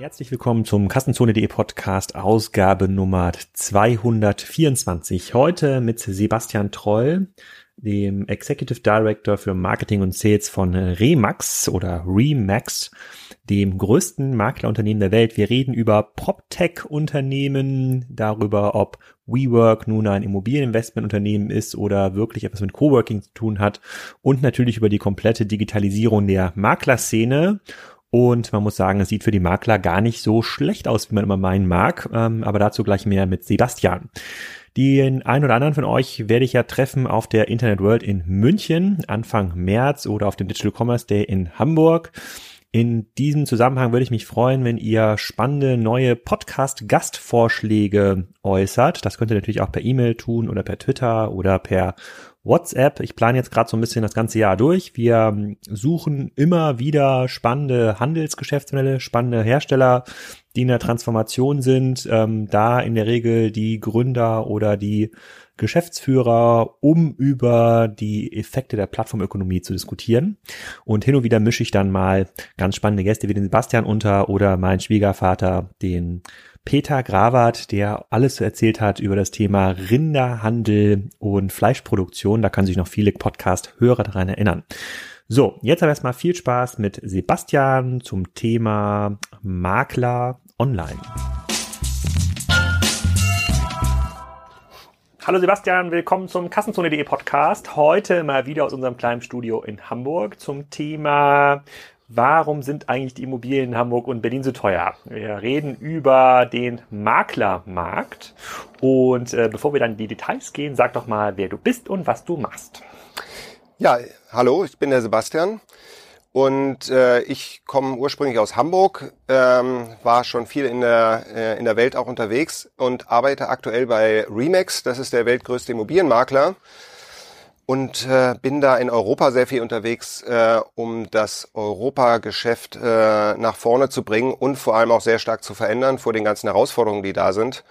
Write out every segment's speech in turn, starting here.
Herzlich willkommen zum Kassenzone.de Podcast, Ausgabe Nummer 224. Heute mit Sebastian Troll, dem Executive Director für Marketing und Sales von Remax oder Remax, dem größten Maklerunternehmen der Welt. Wir reden über PropTech-Unternehmen, darüber, ob WeWork nun ein Immobilieninvestmentunternehmen ist oder wirklich etwas mit Coworking zu tun hat und natürlich über die komplette Digitalisierung der Maklerszene und man muss sagen, es sieht für die Makler gar nicht so schlecht aus, wie man immer meinen mag. Ähm, aber dazu gleich mehr mit Sebastian. Den einen oder anderen von euch werde ich ja treffen auf der Internet World in München Anfang März oder auf dem Digital Commerce Day in Hamburg. In diesem Zusammenhang würde ich mich freuen, wenn ihr spannende neue Podcast-Gastvorschläge äußert. Das könnt ihr natürlich auch per E-Mail tun oder per Twitter oder per WhatsApp. Ich plane jetzt gerade so ein bisschen das ganze Jahr durch. Wir ähm, suchen immer wieder spannende Handelsgeschäftsmodelle, spannende Hersteller, die in der Transformation sind. Ähm, da in der Regel die Gründer oder die Geschäftsführer, um über die Effekte der Plattformökonomie zu diskutieren. Und hin und wieder mische ich dann mal ganz spannende Gäste wie den Sebastian unter oder mein Schwiegervater, den Peter Grawart, der alles erzählt hat über das Thema Rinderhandel und Fleischproduktion. Da kann sich noch viele Podcast-Hörer daran erinnern. So, jetzt aber erstmal viel Spaß mit Sebastian zum Thema Makler online. Hallo Sebastian, willkommen zum Kassenzone.de Podcast. Heute mal wieder aus unserem kleinen Studio in Hamburg zum Thema warum sind eigentlich die Immobilien in Hamburg und Berlin so teuer? Wir reden über den Maklermarkt. Und äh, bevor wir dann in die Details gehen, sag doch mal, wer du bist und was du machst. Ja, hallo, ich bin der Sebastian. Und äh, ich komme ursprünglich aus Hamburg, ähm, war schon viel in der, äh, in der Welt auch unterwegs und arbeite aktuell bei Remax, das ist der weltgrößte Immobilienmakler und äh, bin da in Europa sehr viel unterwegs, äh, um das Europageschäft äh, nach vorne zu bringen und vor allem auch sehr stark zu verändern vor den ganzen Herausforderungen, die da sind.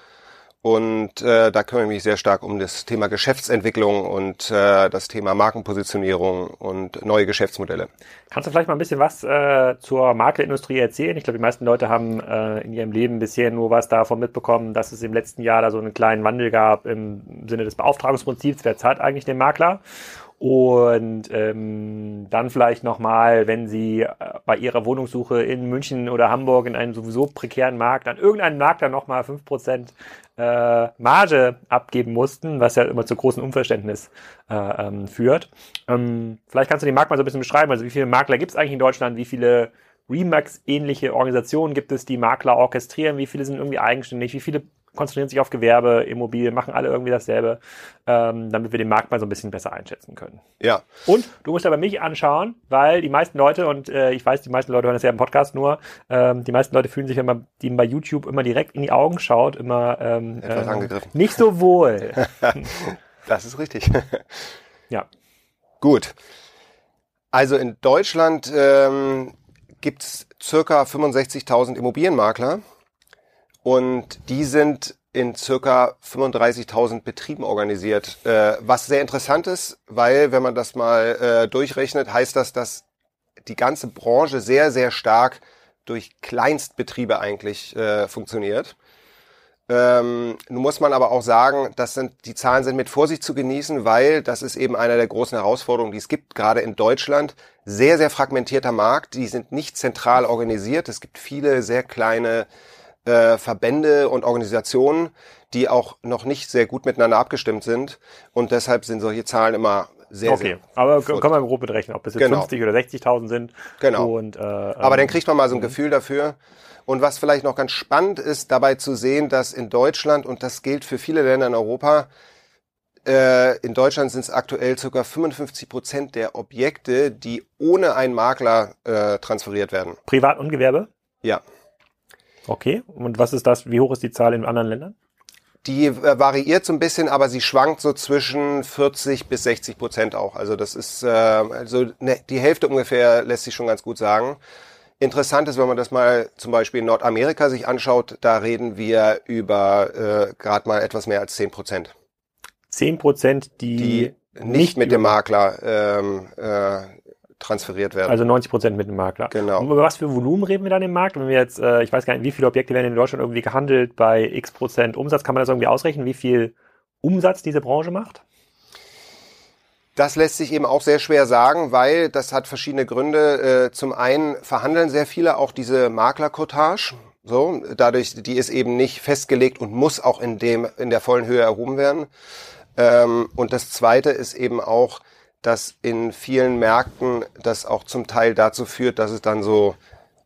Und äh, da kümmere ich mich sehr stark um das Thema Geschäftsentwicklung und äh, das Thema Markenpositionierung und neue Geschäftsmodelle. Kannst du vielleicht mal ein bisschen was äh, zur Maklerindustrie erzählen? Ich glaube, die meisten Leute haben äh, in ihrem Leben bisher nur was davon mitbekommen, dass es im letzten Jahr da so einen kleinen Wandel gab im Sinne des Beauftragungsprinzips. Wer zahlt eigentlich den Makler? Und ähm, dann vielleicht nochmal, wenn Sie äh, bei Ihrer Wohnungssuche in München oder Hamburg in einem sowieso prekären Markt an irgendeinem Markt dann nochmal fünf Prozent äh, Marge abgeben mussten, was ja immer zu großem Unverständnis äh, ähm, führt. Ähm, vielleicht kannst du den Markt mal so ein bisschen beschreiben. Also wie viele Makler gibt es eigentlich in Deutschland? Wie viele Remax-ähnliche Organisationen gibt es, die Makler orchestrieren? Wie viele sind irgendwie eigenständig? Wie viele konzentrieren sich auf Gewerbe, Immobilien, machen alle irgendwie dasselbe, ähm, damit wir den Markt mal so ein bisschen besser einschätzen können. Ja. Und du musst aber mich anschauen, weil die meisten Leute, und äh, ich weiß, die meisten Leute hören das ja im Podcast nur, ähm, die meisten Leute fühlen sich, wenn man die bei YouTube immer direkt in die Augen schaut, immer ähm, Etwas äh, angegriffen. nicht so wohl. das ist richtig. ja. Gut. Also in Deutschland ähm, gibt es circa 65.000 Immobilienmakler. Und die sind in circa 35.000 Betrieben organisiert. Äh, was sehr interessant ist, weil wenn man das mal äh, durchrechnet, heißt das, dass die ganze Branche sehr, sehr stark durch Kleinstbetriebe eigentlich äh, funktioniert. Ähm, nun muss man aber auch sagen, das sind, die Zahlen sind mit Vorsicht zu genießen, weil das ist eben eine der großen Herausforderungen, die es gibt, gerade in Deutschland. Sehr, sehr fragmentierter Markt, die sind nicht zentral organisiert. Es gibt viele sehr kleine äh, Verbände und Organisationen, die auch noch nicht sehr gut miteinander abgestimmt sind. Und deshalb sind solche Zahlen immer sehr, okay. sehr. aber können wir grob berechnen, ob es jetzt genau. 50 oder 60.000 sind. Genau. Und, äh, aber dann ähm, kriegt man mal so ein mhm. Gefühl dafür. Und was vielleicht noch ganz spannend ist, dabei zu sehen, dass in Deutschland, und das gilt für viele Länder in Europa, äh, in Deutschland sind es aktuell ca. 55 Prozent der Objekte, die ohne einen Makler äh, transferiert werden. Privat und Gewerbe? Ja. Okay. Und was ist das? Wie hoch ist die Zahl in anderen Ländern? Die äh, variiert so ein bisschen, aber sie schwankt so zwischen 40 bis 60 Prozent auch. Also das ist äh, also ne, die Hälfte ungefähr lässt sich schon ganz gut sagen. Interessant ist, wenn man das mal zum Beispiel in Nordamerika sich anschaut, da reden wir über äh, gerade mal etwas mehr als 10 Prozent. 10 Prozent, die, die nicht, nicht mit dem Makler ähm, äh, transferiert werden. Also 90 Prozent mit dem Makler. Genau. Und über was für Volumen reden wir dann im Markt? Wenn wir jetzt, äh, ich weiß gar nicht, wie viele Objekte werden in Deutschland irgendwie gehandelt bei x Prozent Umsatz, kann man das irgendwie ausrechnen, wie viel Umsatz diese Branche macht? Das lässt sich eben auch sehr schwer sagen, weil das hat verschiedene Gründe. Äh, zum einen verhandeln sehr viele auch diese Maklerkotage. So, dadurch, die ist eben nicht festgelegt und muss auch in dem, in der vollen Höhe erhoben werden. Ähm, und das zweite ist eben auch, dass in vielen Märkten das auch zum Teil dazu führt, dass es dann so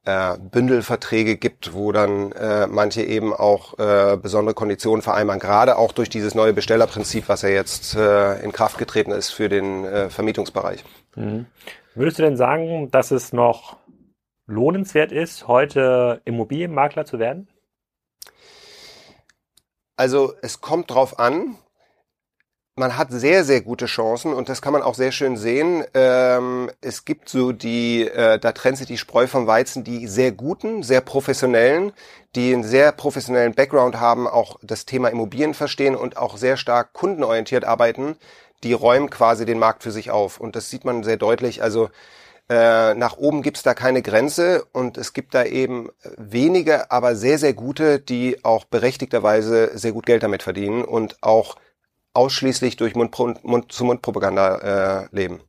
äh, Bündelverträge gibt, wo dann äh, manche eben auch äh, besondere Konditionen vereinbaren, gerade auch durch dieses neue Bestellerprinzip, was ja jetzt äh, in Kraft getreten ist für den äh, Vermietungsbereich. Mhm. Würdest du denn sagen, dass es noch lohnenswert ist, heute Immobilienmakler zu werden? Also es kommt drauf an man hat sehr, sehr gute Chancen und das kann man auch sehr schön sehen. Ähm, es gibt so die, äh, da trennt sich die Spreu vom Weizen, die sehr guten, sehr professionellen, die einen sehr professionellen Background haben, auch das Thema Immobilien verstehen und auch sehr stark kundenorientiert arbeiten. Die räumen quasi den Markt für sich auf und das sieht man sehr deutlich. Also äh, nach oben gibt's da keine Grenze und es gibt da eben wenige, aber sehr, sehr gute, die auch berechtigterweise sehr gut Geld damit verdienen und auch ausschließlich durch Mund-zu-Mund-Propaganda äh, leben.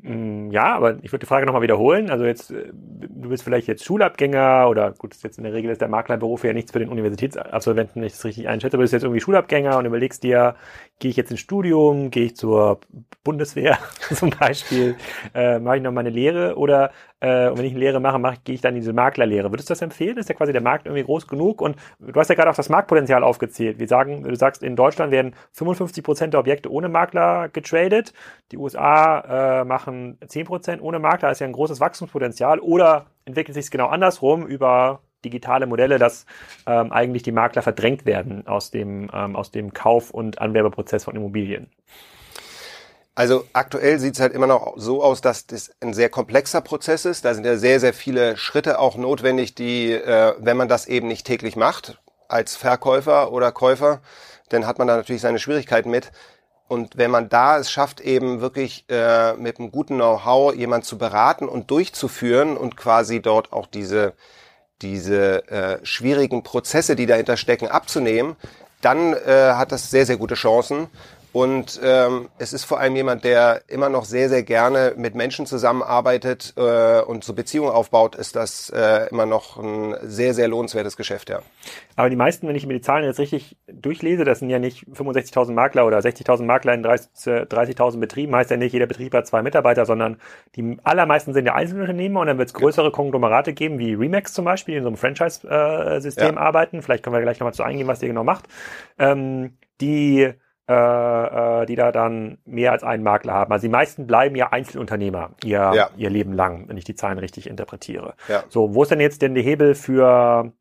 Mm, ja, aber ich würde die Frage nochmal wiederholen. Also jetzt, äh, du bist vielleicht jetzt Schulabgänger oder gut, ist jetzt in der Regel ist der Maklerberuf ja nichts für den Universitätsabsolventen, wenn ich das richtig einschätze, aber du bist jetzt irgendwie Schulabgänger und überlegst dir, gehe ich jetzt ins Studium, gehe ich zur Bundeswehr zum Beispiel, äh, mache ich noch meine Lehre oder äh, und wenn ich eine Lehre mache, mache, gehe ich dann in diese Maklerlehre. Würdest du das empfehlen? Ist ja quasi der Markt irgendwie groß genug? Und du hast ja gerade auch das Marktpotenzial aufgezählt. Wir sagen, du sagst, in Deutschland werden 55 Prozent der Objekte ohne Makler getradet. Die USA äh, machen 10 Prozent ohne Makler. Das ist ja ein großes Wachstumspotenzial. Oder entwickelt sich es genau andersrum über digitale Modelle, dass ähm, eigentlich die Makler verdrängt werden aus dem, ähm, aus dem Kauf- und Anwerbeprozess von Immobilien? Also aktuell sieht es halt immer noch so aus, dass das ein sehr komplexer Prozess ist. Da sind ja sehr, sehr viele Schritte auch notwendig, die, äh, wenn man das eben nicht täglich macht, als Verkäufer oder Käufer, dann hat man da natürlich seine Schwierigkeiten mit. Und wenn man da es schafft, eben wirklich äh, mit einem guten Know-how jemand zu beraten und durchzuführen und quasi dort auch diese, diese äh, schwierigen Prozesse, die dahinter stecken, abzunehmen, dann äh, hat das sehr, sehr gute Chancen. Und ähm, es ist vor allem jemand, der immer noch sehr, sehr gerne mit Menschen zusammenarbeitet äh, und so Beziehungen aufbaut, ist das äh, immer noch ein sehr, sehr lohnenswertes Geschäft, ja. Aber die meisten, wenn ich mir die Zahlen jetzt richtig durchlese, das sind ja nicht 65.000 Makler oder 60.000 Makler in 30.000 30 Betrieben, heißt ja nicht, jeder Betrieb hat zwei Mitarbeiter, sondern die allermeisten sind ja Einzelunternehmer und dann wird es größere. Konglomerate geben, wie Remax zum Beispiel, die in so einem Franchise-System ja. arbeiten. Vielleicht können wir gleich nochmal zu eingehen, was ihr genau macht. Ähm, die äh, äh, die da dann mehr als einen Makler haben. Also die meisten bleiben ja Einzelunternehmer ihr, ja. ihr Leben lang, wenn ich die Zahlen richtig interpretiere. Ja. So, wo ist denn jetzt denn der Hebel für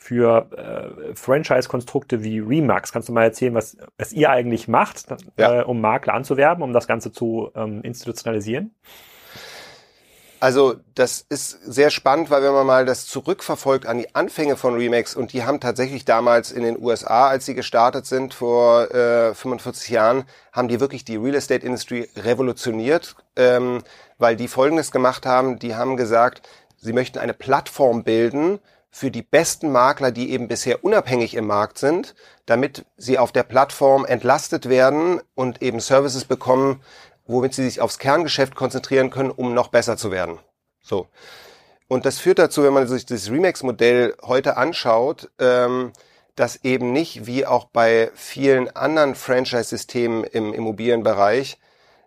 für äh, Franchise-Konstrukte wie Remax. Kannst du mal erzählen, was, was ihr eigentlich macht, ja. äh, um Makler anzuwerben, um das Ganze zu ähm, institutionalisieren? Also das ist sehr spannend, weil wenn man mal das zurückverfolgt an die Anfänge von Remax und die haben tatsächlich damals in den USA, als sie gestartet sind vor äh, 45 Jahren, haben die wirklich die Real Estate Industry revolutioniert, ähm, weil die Folgendes gemacht haben, die haben gesagt, sie möchten eine Plattform bilden für die besten Makler, die eben bisher unabhängig im Markt sind, damit sie auf der Plattform entlastet werden und eben Services bekommen, womit sie sich aufs Kerngeschäft konzentrieren können, um noch besser zu werden. So. Und das führt dazu, wenn man sich das Remax-Modell heute anschaut, ähm, dass eben nicht wie auch bei vielen anderen Franchise-Systemen im Immobilienbereich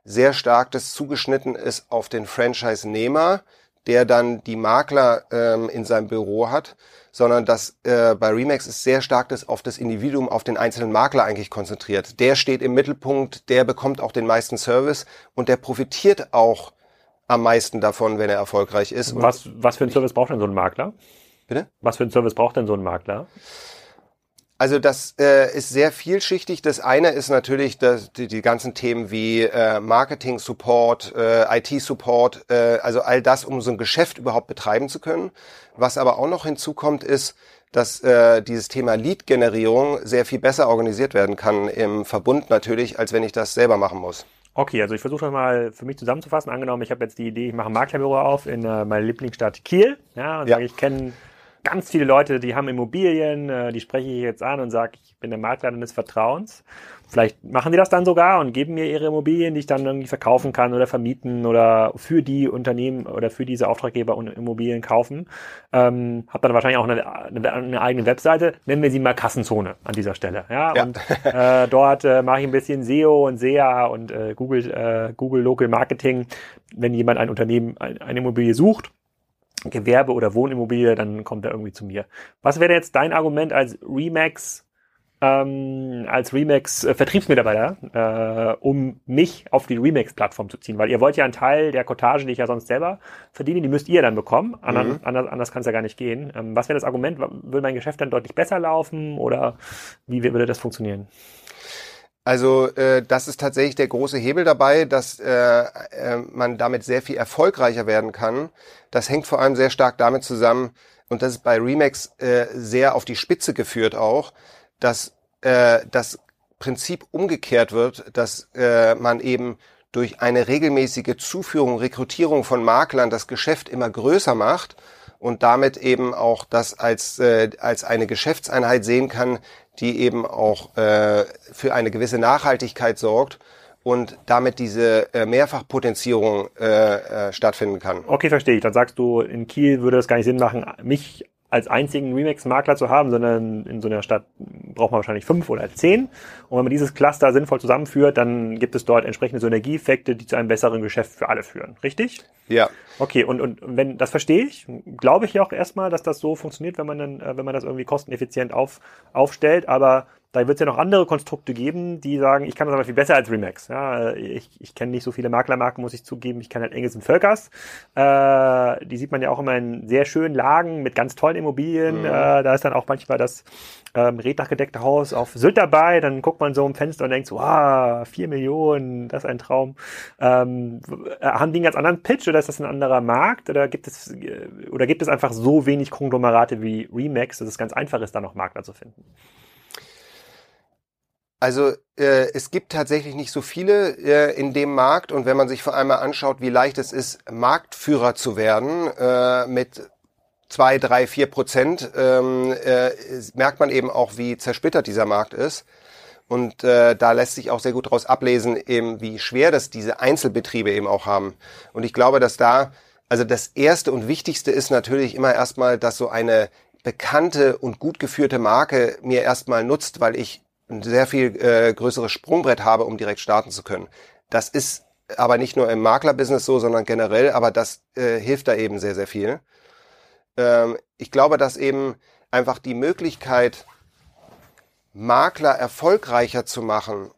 sehr stark das zugeschnitten ist auf den Franchise-Nehmer, der dann die Makler ähm, in seinem Büro hat, sondern dass äh, bei Remax ist sehr stark das auf das Individuum, auf den einzelnen Makler eigentlich konzentriert. Der steht im Mittelpunkt, der bekommt auch den meisten Service und der profitiert auch am meisten davon, wenn er erfolgreich ist. Was, was für einen Service braucht denn so ein Makler? Bitte? Was für einen Service braucht denn so ein Makler? Also das äh, ist sehr vielschichtig. Das eine ist natürlich dass die, die ganzen Themen wie äh, Marketing Support, äh, IT Support, äh, also all das, um so ein Geschäft überhaupt betreiben zu können. Was aber auch noch hinzukommt, ist, dass äh, dieses Thema Lead-Generierung sehr viel besser organisiert werden kann im Verbund natürlich, als wenn ich das selber machen muss. Okay, also ich versuche das mal für mich zusammenzufassen. Angenommen, ich habe jetzt die Idee, ich mache ein Maklerbüro auf in äh, meiner Lieblingsstadt Kiel. Ja, und ja. sage, ich kenne ganz viele Leute, die haben Immobilien, äh, die spreche ich jetzt an und sage, ich bin der Makler des Vertrauens. Vielleicht machen die das dann sogar und geben mir ihre Immobilien, die ich dann irgendwie verkaufen kann oder vermieten oder für die Unternehmen oder für diese Auftraggeber und Immobilien kaufen. Ähm, hab dann wahrscheinlich auch eine, eine, eine, eigene Webseite, nennen wir sie mal Kassenzone an dieser Stelle. Ja, ja. und äh, dort äh, mache ich ein bisschen SEO und SEA und äh, Google, äh, Google Local Marketing, wenn jemand ein Unternehmen, ein, eine Immobilie sucht Gewerbe- oder Wohnimmobilie, dann kommt er irgendwie zu mir. Was wäre jetzt dein Argument als Remax, ähm, als Remax äh, Vertriebsmitarbeiter, äh, um mich auf die Remax-Plattform zu ziehen? Weil ihr wollt ja einen Teil der Cottage, die ich ja sonst selber verdiene, die müsst ihr dann bekommen. Anders, mhm. anders, anders kann es ja gar nicht gehen. Ähm, was wäre das Argument? Würde mein Geschäft dann deutlich besser laufen oder wie würde das funktionieren? Also äh, das ist tatsächlich der große Hebel dabei, dass äh, äh, man damit sehr viel erfolgreicher werden kann. Das hängt vor allem sehr stark damit zusammen, und das ist bei Remax äh, sehr auf die Spitze geführt auch, dass äh, das Prinzip umgekehrt wird, dass äh, man eben durch eine regelmäßige Zuführung, Rekrutierung von Maklern das Geschäft immer größer macht und damit eben auch das als, äh, als eine Geschäftseinheit sehen kann, die eben auch äh, für eine gewisse Nachhaltigkeit sorgt und damit diese äh, Mehrfachpotenzierung äh, äh, stattfinden kann. Okay, verstehe ich. Dann sagst du, in Kiel würde es gar nicht Sinn machen, mich als einzigen Remix-Makler zu haben, sondern in so einer Stadt braucht man wahrscheinlich fünf oder zehn. Und wenn man dieses Cluster sinnvoll zusammenführt, dann gibt es dort entsprechende Synergieeffekte, die zu einem besseren Geschäft für alle führen. Richtig? Ja. Okay, und, und wenn das verstehe ich, glaube ich ja auch erstmal, dass das so funktioniert, wenn man dann, äh, wenn man das irgendwie kosteneffizient auf, aufstellt. Aber da wird es ja noch andere Konstrukte geben, die sagen, ich kann das aber viel besser als Remax. Ja, ich ich kenne nicht so viele Maklermarken, muss ich zugeben. Ich kenne halt Engels und Völkers. Äh, die sieht man ja auch immer in sehr schönen Lagen mit ganz tollen Immobilien. Mhm. Äh, da ist dann auch manchmal das ähm, reddachgedeckte Haus auf Sylt dabei. Dann guckt man so im Fenster und denkt, so, wow, vier Millionen, das ist ein Traum. Ähm, äh, haben die einen ganz anderen Pitch oder ist das ein anderer Markt? Oder gibt es, äh, oder gibt es einfach so wenig Konglomerate wie Remax, dass es ganz einfach ist, da noch Makler zu finden? Also äh, es gibt tatsächlich nicht so viele äh, in dem Markt und wenn man sich vor allem anschaut, wie leicht es ist, Marktführer zu werden äh, mit zwei, drei, vier Prozent, ähm, äh, merkt man eben auch, wie zersplittert dieser Markt ist. Und äh, da lässt sich auch sehr gut daraus ablesen, eben wie schwer das diese Einzelbetriebe eben auch haben. Und ich glaube, dass da, also das Erste und Wichtigste ist natürlich immer erstmal, dass so eine bekannte und gut geführte Marke mir erstmal nutzt, weil ich ein sehr viel äh, größeres Sprungbrett habe, um direkt starten zu können. Das ist aber nicht nur im Maklerbusiness so, sondern generell, aber das äh, hilft da eben sehr, sehr viel. Ähm, ich glaube, dass eben einfach die Möglichkeit, Makler erfolgreicher zu machen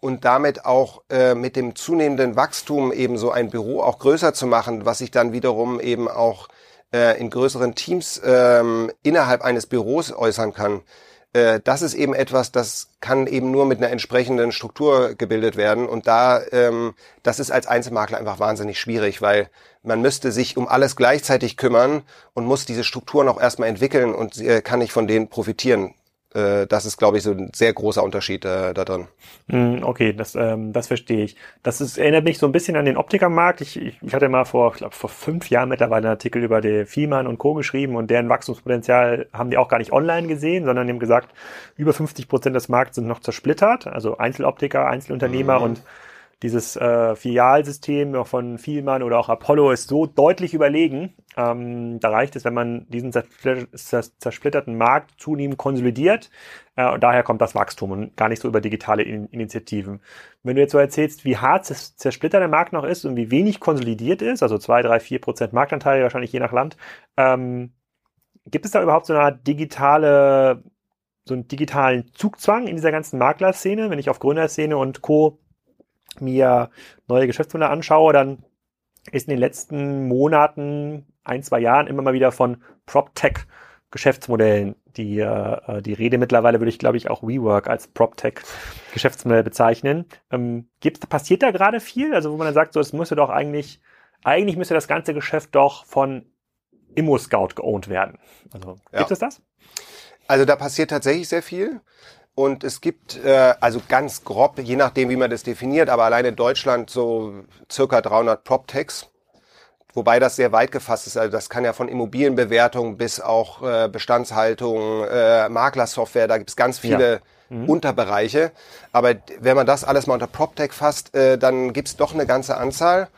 und damit auch äh, mit dem zunehmenden Wachstum eben so ein Büro auch größer zu machen, was sich dann wiederum eben auch äh, in größeren Teams ähm, innerhalb eines Büros äußern kann äh, das ist eben etwas, das kann eben nur mit einer entsprechenden Struktur gebildet werden. Und da, ähm, das ist als Einzelmakler einfach wahnsinnig schwierig, weil man müsste sich um alles gleichzeitig kümmern und muss diese Strukturen auch erstmal entwickeln und äh, kann nicht von denen profitieren äh, das ist, glaube ich, so ein sehr großer Unterschied äh, da drin. Mm, okay, das, ähm, das verstehe ich. Das ist, erinnert mich so ein bisschen an den Optikermarkt. Ich, ich, hatte mal vor, ich glaube, vor fünf Jahren mittlerweile einen Artikel über die Fiemann und Co. geschrieben und deren Wachstumspotenzial haben die auch gar nicht online gesehen, sondern die haben gesagt, über 50 Prozent des Markts sind noch zersplittert, also Einzeloptiker, Einzelunternehmer mhm. und dieses äh, Filialsystem von Vielmann oder auch Apollo ist so deutlich überlegen. Ähm, da reicht es, wenn man diesen zersplitterten Markt zunehmend konsolidiert. Äh, und daher kommt das Wachstum und gar nicht so über digitale In Initiativen. Wenn du jetzt so erzählst, wie hart zersplittert der Markt noch ist und wie wenig konsolidiert ist, also zwei, drei, vier Prozent Marktanteil, wahrscheinlich je nach Land, ähm, gibt es da überhaupt so eine Art digitale, so einen digitalen Zugzwang in dieser ganzen Maklerszene, wenn ich auf Gründerszene und Co mir neue Geschäftsmodelle anschaue, dann ist in den letzten Monaten, ein, zwei Jahren immer mal wieder von PropTech Geschäftsmodellen die, äh, die Rede mittlerweile würde ich, glaube ich, auch WeWork als PropTech-Geschäftsmodell bezeichnen. Ähm, gibt, passiert da gerade viel? Also wo man dann sagt, so, es müsste doch eigentlich, eigentlich müsste das ganze Geschäft doch von ImmoScout geowned werden. Also gibt ja. es das? Also da passiert tatsächlich sehr viel. Und es gibt, äh, also ganz grob, je nachdem, wie man das definiert, aber allein in Deutschland so circa 300 PropTechs. Wobei das sehr weit gefasst ist. Also das kann ja von Immobilienbewertung bis auch äh, Bestandshaltung, äh, Maklersoftware, da gibt es ganz viele ja. mhm. Unterbereiche. Aber wenn man das alles mal unter PropTech fasst, äh, dann gibt es doch eine ganze Anzahl.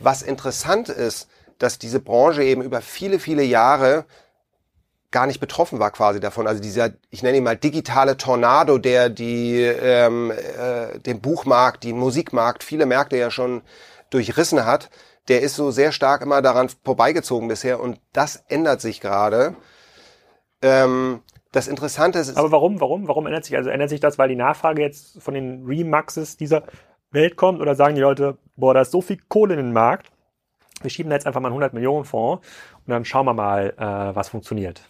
Was interessant ist, dass diese Branche eben über viele, viele Jahre gar nicht betroffen war quasi davon. Also dieser, ich nenne ihn mal digitale Tornado, der die ähm, äh, den Buchmarkt, den Musikmarkt, viele Märkte ja schon durchrissen hat, der ist so sehr stark immer daran vorbeigezogen bisher und das ändert sich gerade. Ähm, das Interessante ist. Aber warum, warum, warum ändert sich? Also ändert sich das, weil die Nachfrage jetzt von den Remaxes dieser Welt kommt oder sagen die Leute, boah, da ist so viel Kohle in den Markt, wir schieben da jetzt einfach mal einen 100 Millionen Fonds und dann schauen wir mal, äh, was funktioniert.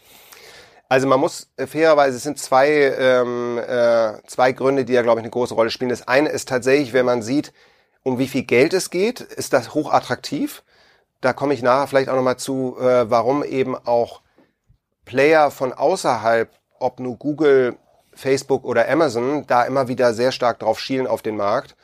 Also man muss äh, fairerweise, es sind zwei, ähm, äh, zwei Gründe, die ja, glaube ich, eine große Rolle spielen. Das eine ist tatsächlich, wenn man sieht, um wie viel Geld es geht, ist das hochattraktiv. Da komme ich nachher vielleicht auch nochmal zu, äh, warum eben auch Player von außerhalb, ob nur Google, Facebook oder Amazon, da immer wieder sehr stark drauf schielen auf den Markt.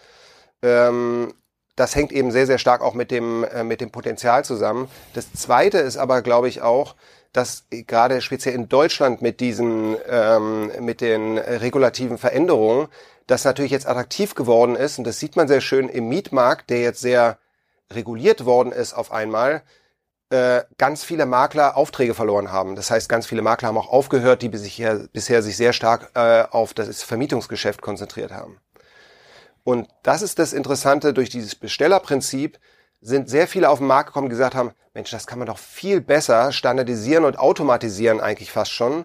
Ähm, das hängt eben sehr, sehr stark auch mit dem, äh, mit dem Potenzial zusammen. Das Zweite ist aber, glaube ich, auch, dass gerade speziell in Deutschland mit diesen, ähm, mit den regulativen Veränderungen, das natürlich jetzt attraktiv geworden ist und das sieht man sehr schön im Mietmarkt, der jetzt sehr reguliert worden ist auf einmal, äh, ganz viele Makler Aufträge verloren haben. Das heißt, ganz viele Makler haben auch aufgehört, die bisher, bisher sich sehr stark äh, auf das Vermietungsgeschäft konzentriert haben. Und das ist das Interessante, durch dieses Bestellerprinzip sind sehr viele auf den Markt gekommen, die gesagt haben, Mensch, das kann man doch viel besser standardisieren und automatisieren eigentlich fast schon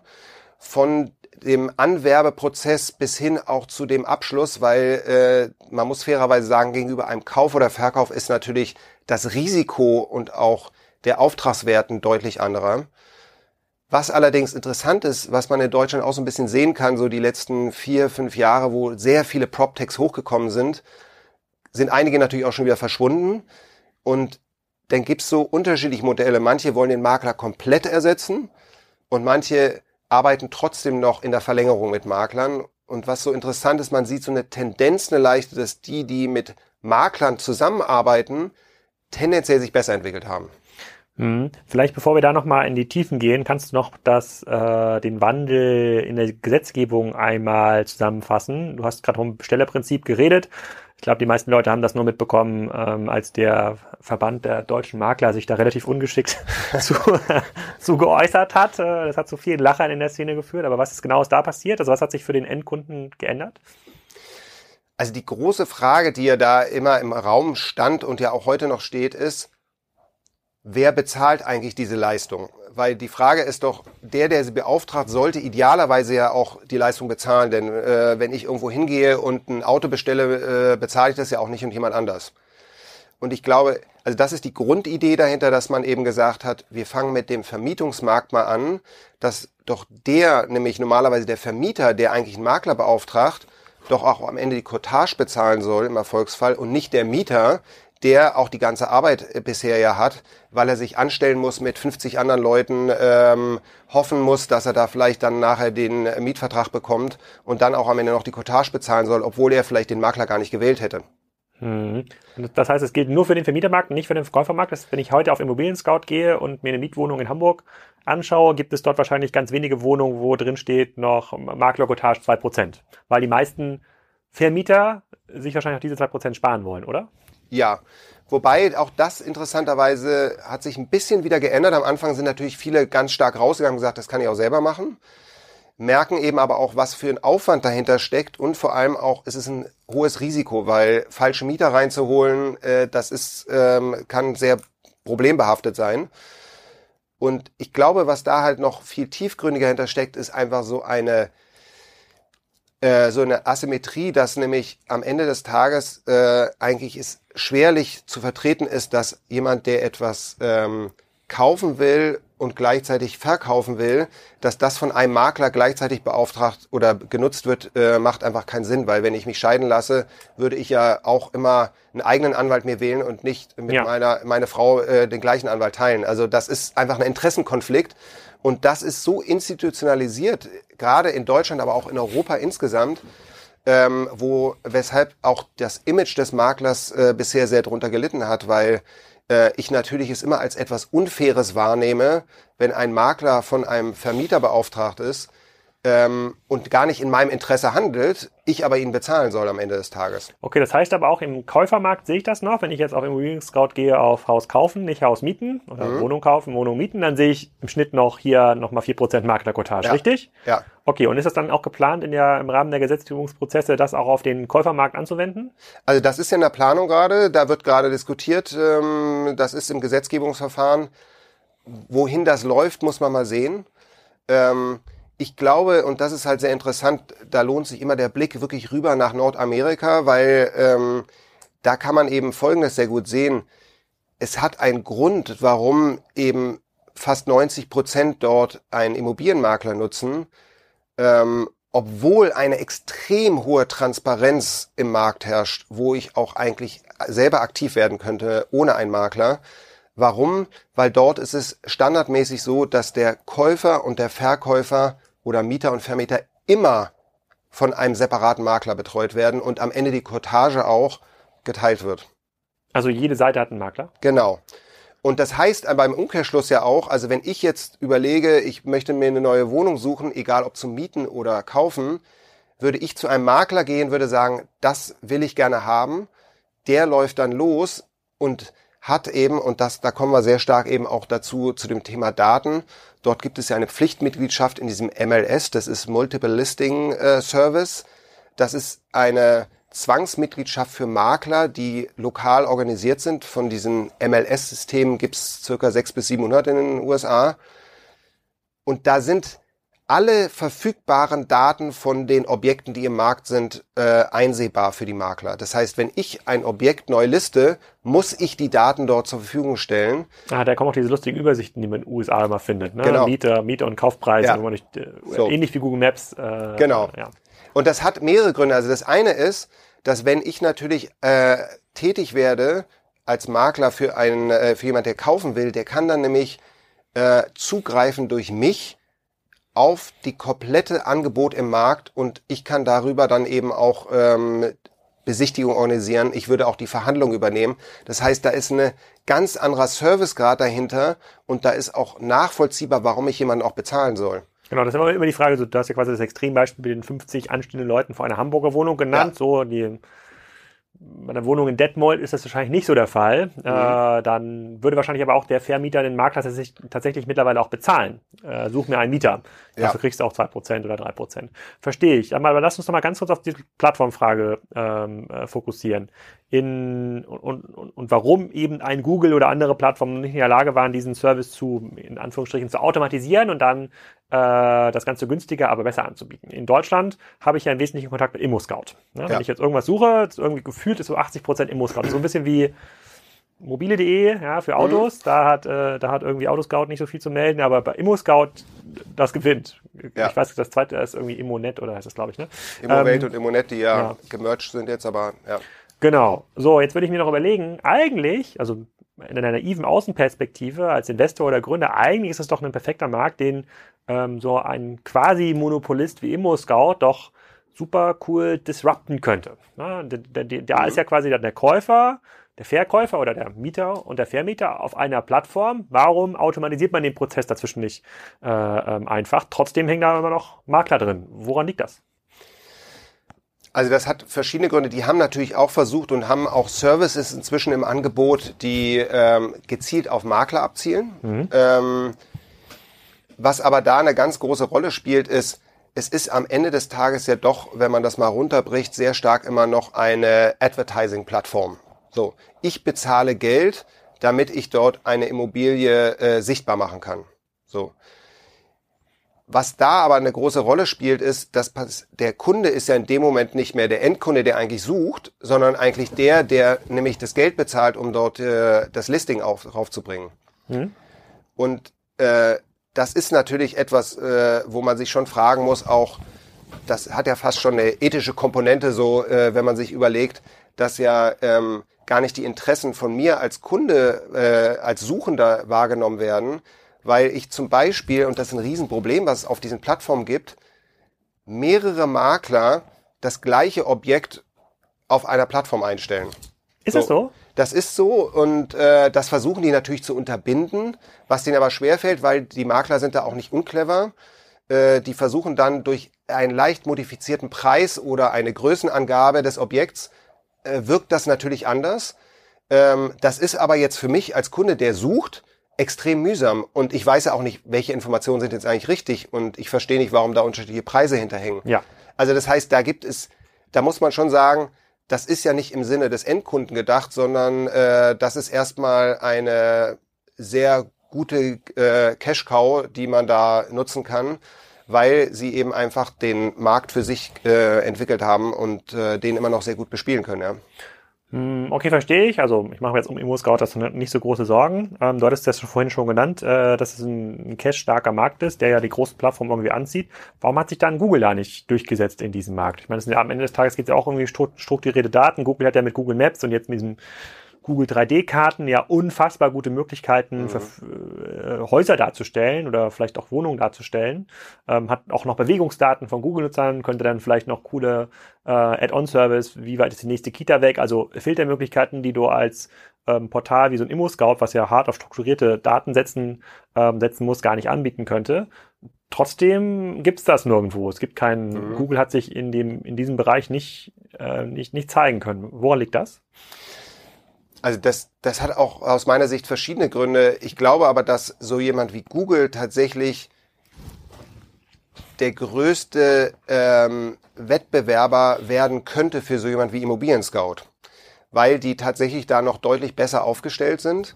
von dem Anwerbeprozess bis hin auch zu dem Abschluss, weil äh, man muss fairerweise sagen, gegenüber einem Kauf oder Verkauf ist natürlich das Risiko und auch der Auftragswert ein deutlich anderer. Was allerdings interessant ist, was man in Deutschland auch so ein bisschen sehen kann, so die letzten vier, fünf Jahre, wo sehr viele PropTechs hochgekommen sind, sind einige natürlich auch schon wieder verschwunden. Und dann gibt's so unterschiedliche Modelle. Manche wollen den Makler komplett ersetzen und manche arbeiten trotzdem noch in der Verlängerung mit Maklern. Und was so interessant ist, man sieht so eine Tendenz, eine leichte, dass die, die mit Maklern zusammenarbeiten, tendenziell sich besser entwickelt haben. Mhm. Vielleicht bevor wir da nochmal in die Tiefen gehen, kannst du noch das, äh, den Wandel in der Gesetzgebung einmal zusammenfassen. Du hast gerade vom Bestellerprinzip geredet. Ich glaube, die meisten Leute haben das nur mitbekommen, ähm, als der Verband der deutschen Makler sich da relativ ungeschickt zu, zu geäußert hat. Äh, das hat zu vielen Lachern in der Szene geführt. Aber was ist genau da passiert? Also was hat sich für den Endkunden geändert? Also die große Frage, die ja da immer im Raum stand und ja auch heute noch steht, ist, wer bezahlt eigentlich diese Leistung? Weil die Frage ist doch, der, der sie beauftragt, sollte idealerweise ja auch die Leistung bezahlen. Denn äh, wenn ich irgendwo hingehe und ein Auto bestelle, äh, bezahle ich das ja auch nicht und jemand anders. Und ich glaube, also das ist die Grundidee dahinter, dass man eben gesagt hat, wir fangen mit dem Vermietungsmarkt mal an, dass doch der, nämlich normalerweise der Vermieter, der eigentlich einen Makler beauftragt, doch auch am Ende die Cottage bezahlen soll im Erfolgsfall und nicht der Mieter, der auch die ganze Arbeit äh, bisher ja hat, weil er sich anstellen muss mit 50 anderen Leuten, ähm, hoffen muss, dass er da vielleicht dann nachher den äh, Mietvertrag bekommt und dann auch am Ende noch die Cottage bezahlen soll, obwohl er vielleicht den Makler gar nicht gewählt hätte. Hm. Das heißt, es gilt nur für den Vermietermarkt nicht für den Verkäufermarkt. Das, wenn ich heute auf Immobilien Scout gehe und mir eine Mietwohnung in Hamburg anschaue, gibt es dort wahrscheinlich ganz wenige Wohnungen, wo drin steht noch Makler-Cottage 2%. Weil die meisten Vermieter sich wahrscheinlich auch diese 2% sparen wollen, oder? Ja, wobei auch das interessanterweise hat sich ein bisschen wieder geändert. Am Anfang sind natürlich viele ganz stark rausgegangen und gesagt, das kann ich auch selber machen. Merken eben aber auch, was für ein Aufwand dahinter steckt und vor allem auch, es ist ein hohes Risiko, weil falsche Mieter reinzuholen, äh, das ist, ähm, kann sehr problembehaftet sein. Und ich glaube, was da halt noch viel tiefgründiger hintersteckt, ist einfach so eine äh, so eine Asymmetrie, dass nämlich am Ende des Tages äh, eigentlich es schwerlich zu vertreten ist, dass jemand, der etwas ähm, kaufen will und gleichzeitig verkaufen will, dass das von einem Makler gleichzeitig beauftragt oder genutzt wird, äh, macht einfach keinen Sinn, weil wenn ich mich scheiden lasse, würde ich ja auch immer einen eigenen Anwalt mir wählen und nicht mit ja. meiner meine Frau äh, den gleichen Anwalt teilen. Also das ist einfach ein Interessenkonflikt Und das ist so institutionalisiert, gerade in Deutschland, aber auch in Europa insgesamt, ähm, wo weshalb auch das Image des Maklers äh, bisher sehr drunter gelitten hat, weil äh, ich natürlich es immer als etwas Unfaires wahrnehme, wenn ein Makler von einem Vermieter beauftragt ist, ähm, und gar nicht in meinem Interesse handelt, ich aber ihn bezahlen soll am Ende des Tages. Okay, das heißt aber auch im Käufermarkt sehe ich das noch. Wenn ich jetzt auf Immobilien Scout gehe auf Haus kaufen, nicht Haus mieten oder mhm. Wohnung kaufen, Wohnung mieten, dann sehe ich im Schnitt noch hier nochmal 4% Maklerquotage, ja. richtig? Ja. Okay, und ist das dann auch geplant, in der, im Rahmen der Gesetzgebungsprozesse das auch auf den Käufermarkt anzuwenden? Also das ist ja in der Planung gerade, da wird gerade diskutiert, ähm, das ist im Gesetzgebungsverfahren. Wohin das läuft, muss man mal sehen. Ähm, ich glaube, und das ist halt sehr interessant, da lohnt sich immer der Blick wirklich rüber nach Nordamerika, weil ähm, da kann man eben Folgendes sehr gut sehen. Es hat einen Grund, warum eben fast 90 Prozent dort einen Immobilienmakler nutzen, ähm, obwohl eine extrem hohe Transparenz im Markt herrscht, wo ich auch eigentlich selber aktiv werden könnte ohne einen Makler. Warum? Weil dort ist es standardmäßig so, dass der Käufer und der Verkäufer oder Mieter und Vermieter immer von einem separaten Makler betreut werden und am Ende die Cottage auch geteilt wird. Also jede Seite hat einen Makler? Genau. Und das heißt beim Umkehrschluss ja auch, also wenn ich jetzt überlege, ich möchte mir eine neue Wohnung suchen, egal ob zum Mieten oder kaufen, würde ich zu einem Makler gehen, würde sagen, das will ich gerne haben. Der läuft dann los und hat eben, und das, da kommen wir sehr stark eben auch dazu, zu dem Thema Daten. Dort gibt es ja eine Pflichtmitgliedschaft in diesem MLS, das ist Multiple Listing äh, Service. Das ist eine Zwangsmitgliedschaft für Makler, die lokal organisiert sind. Von diesen MLS-Systemen gibt es circa 600 bis 700 in den USA. Und da sind alle verfügbaren Daten von den Objekten, die im Markt sind, äh, einsehbar für die Makler. Das heißt, wenn ich ein Objekt neu liste, muss ich die Daten dort zur Verfügung stellen. Ah, da kommen auch diese lustigen Übersichten, die man in den USA immer findet. Ne? Genau. Mieter, Mieter und Kaufpreise, ja. nicht, äh, so. ähnlich wie Google Maps. Äh, genau. Ja. Und das hat mehrere Gründe. Also das eine ist, dass wenn ich natürlich äh, tätig werde als Makler für einen, äh, für jemand, der kaufen will, der kann dann nämlich äh, zugreifen durch mich auf die komplette Angebot im Markt und ich kann darüber dann eben auch ähm, Besichtigung organisieren. Ich würde auch die Verhandlung übernehmen. Das heißt, da ist eine ganz anderer Servicegrad dahinter und da ist auch nachvollziehbar, warum ich jemanden auch bezahlen soll. Genau, das ist immer die Frage, du hast ja quasi das Extrembeispiel mit den 50 anstehenden Leuten vor einer Hamburger Wohnung genannt, ja. so die bei einer Wohnung in Detmold ist das wahrscheinlich nicht so der Fall. Mhm. Äh, dann würde wahrscheinlich aber auch der Vermieter den Makler tatsächlich, tatsächlich mittlerweile auch bezahlen. Äh, such mir einen Mieter. Ja. Dafür kriegst du auch zwei Prozent oder drei Prozent. Verstehe ich. Aber, aber lass uns noch mal ganz kurz auf die Plattformfrage ähm, äh, fokussieren. In, und, und, und warum eben ein Google oder andere Plattformen nicht in der Lage waren, diesen Service zu, in Anführungsstrichen, zu automatisieren und dann äh, das Ganze günstiger, aber besser anzubieten. In Deutschland habe ich ja einen wesentlichen Kontakt mit ImmoScout. Ne? Ja. Wenn ich jetzt irgendwas suche, irgendwie gefühlt ist so 80 Prozent ImmoScout. So ein bisschen wie mobile.de ja, für Autos. Mhm. Da hat äh, da hat irgendwie Autoscout nicht so viel zu melden, aber bei ImmoScout das gewinnt. Ja. Ich weiß, das zweite ist irgendwie Immonet oder heißt das, glaube ich, ne? Immowelt ähm, und Immonet, die ja, ja gemerged sind jetzt, aber ja. Genau. So, jetzt würde ich mir noch überlegen, eigentlich, also in einer naiven Außenperspektive als Investor oder Gründer, eigentlich ist es doch ein perfekter Markt, den ähm, so ein quasi Monopolist wie ImmoScout doch super cool disrupten könnte. Ja, der, der, der ist ja quasi der Käufer, der Verkäufer oder der Mieter und der Vermieter auf einer Plattform. Warum automatisiert man den Prozess dazwischen nicht äh, ähm, einfach? Trotzdem hängen da immer noch Makler drin. Woran liegt das? Also das hat verschiedene Gründe. Die haben natürlich auch versucht und haben auch Services inzwischen im Angebot, die ähm, gezielt auf Makler abzielen. Mhm. Ähm, was aber da eine ganz große Rolle spielt, ist, es ist am Ende des Tages ja doch, wenn man das mal runterbricht, sehr stark immer noch eine Advertising-Plattform. So, ich bezahle Geld, damit ich dort eine Immobilie äh, sichtbar machen kann. So. Was da aber eine große Rolle spielt, ist, dass der Kunde ist ja in dem Moment nicht mehr der Endkunde, der eigentlich sucht, sondern eigentlich der, der nämlich das Geld bezahlt, um dort äh, das Listing auf, draufzubringen. Mhm. Und äh, das ist natürlich etwas, äh, wo man sich schon fragen muss, auch, das hat ja fast schon eine ethische Komponente, so äh, wenn man sich überlegt, dass ja ähm, gar nicht die Interessen von mir als Kunde, äh, als Suchender wahrgenommen werden, weil ich zum Beispiel, und das ist ein Riesenproblem, was es auf diesen Plattformen gibt, mehrere Makler das gleiche Objekt auf einer Plattform einstellen. Ist so. das so? Das ist so und äh, das versuchen die natürlich zu unterbinden, was denen aber schwerfällt, weil die Makler sind da auch nicht unclever. Äh, die versuchen dann durch einen leicht modifizierten Preis oder eine Größenangabe des Objekts äh, wirkt das natürlich anders. Ähm, das ist aber jetzt für mich als Kunde, der sucht, extrem mühsam und ich weiß ja auch nicht, welche Informationen sind jetzt eigentlich richtig und ich verstehe nicht, warum da unterschiedliche Preise hinterhängen. Ja. Also das heißt, da gibt es, da muss man schon sagen, das ist ja nicht im Sinne des Endkunden gedacht, sondern äh, das ist erstmal eine sehr gute äh, Cash-Cow, die man da nutzen kann, weil sie eben einfach den Markt für sich äh, entwickelt haben und äh, den immer noch sehr gut bespielen können. Ja. Hm, okay, verstehe ich. Also ich mache mir jetzt um Immo-Scout das nicht so große Sorgen. Ähm, du hattest das vorhin schon genannt, äh, dass es ein, ein cash-starker Markt ist, der ja die großen Plattformen irgendwie anzieht. Warum hat sich dann Google da nicht durchgesetzt in diesem Markt? Ich meine, ja, am Ende des Tages geht es ja auch irgendwie strukturierte Daten. Google hat ja mit Google Maps und jetzt mit diesem Google 3D-Karten ja unfassbar gute Möglichkeiten, mhm. für, äh, Häuser darzustellen oder vielleicht auch Wohnungen darzustellen. Ähm, hat auch noch Bewegungsdaten von Google-Nutzern, könnte dann vielleicht noch coole äh, Add-on-Service, wie weit ist die nächste Kita weg, also Filtermöglichkeiten, die du als ähm, Portal wie so ein Immo-Scout, was ja hart auf strukturierte Daten setzen, ähm, setzen muss, gar nicht anbieten könnte. Trotzdem gibt's das nirgendwo. Es gibt keinen, mhm. Google hat sich in dem, in diesem Bereich nicht, äh, nicht, nicht zeigen können. Woran liegt das? Also das, das hat auch aus meiner Sicht verschiedene Gründe. Ich glaube aber, dass so jemand wie Google tatsächlich der größte ähm, Wettbewerber werden könnte für so jemand wie Immobilien Scout, weil die tatsächlich da noch deutlich besser aufgestellt sind.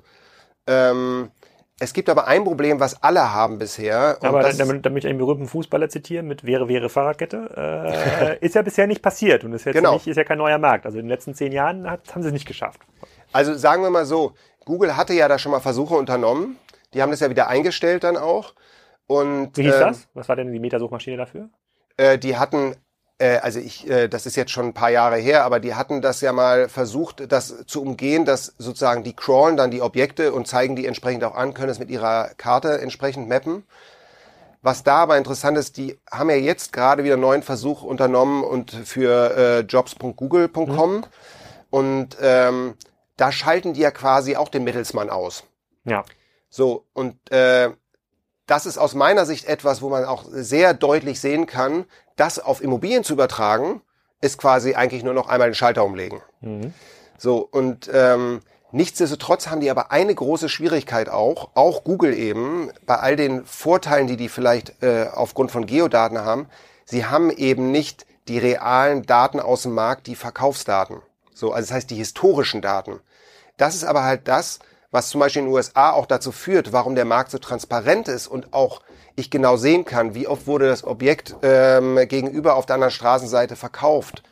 Ähm, es gibt aber ein Problem, was alle haben bisher. aber damit, damit ich einen berühmten Fußballer zitiere mit wäre, wäre Fahrradkette, äh, ist ja bisher nicht passiert und ist, jetzt genau. nicht, ist ja kein neuer Markt. Also in den letzten zehn Jahren hat, haben sie es nicht geschafft. Also sagen wir mal so, Google hatte ja da schon mal Versuche unternommen. Die haben das ja wieder eingestellt dann auch. Und, Wie hieß äh, das? Was war denn die Metasuchmaschine dafür? Äh, die hatten, äh, also ich, äh, das ist jetzt schon ein paar Jahre her, aber die hatten das ja mal versucht, das zu umgehen, dass sozusagen die crawlen dann die Objekte und zeigen die entsprechend auch an, können es mit ihrer Karte entsprechend mappen. Was da aber interessant ist, die haben ja jetzt gerade wieder einen neuen Versuch unternommen und für äh, jobs.google.com mhm. und ähm, da schalten die ja quasi auch den Mittelsmann aus. Ja. So, und äh, das ist aus meiner Sicht etwas, wo man auch sehr deutlich sehen kann, das auf Immobilien zu übertragen, ist quasi eigentlich nur noch einmal den Schalter umlegen. Mhm. So, und ähm, nichtsdestotrotz haben die aber eine große Schwierigkeit auch, auch Google eben, bei all den Vorteilen, die die vielleicht äh, aufgrund von Geodaten haben, sie haben eben nicht die realen Daten aus dem Markt, die Verkaufsdaten. So, also das heißt die historischen Daten. Das ist aber halt das, was zum Beispiel in den USA auch dazu führt, warum der Markt so transparent ist und auch ich genau sehen kann, wie oft wurde das Objekt ähm, gegenüber auf der anderen Straßenseite verkauft.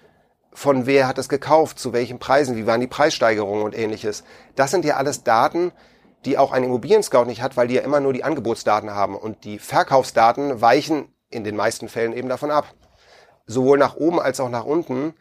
Von wer hat es gekauft, zu welchen Preisen, wie waren die Preissteigerungen und ähnliches. Das sind ja alles Daten, die auch ein Immobilien-Scout nicht hat, weil die ja immer nur die Angebotsdaten haben und die Verkaufsdaten weichen in den meisten Fällen eben davon ab. Sowohl nach oben als auch nach unten.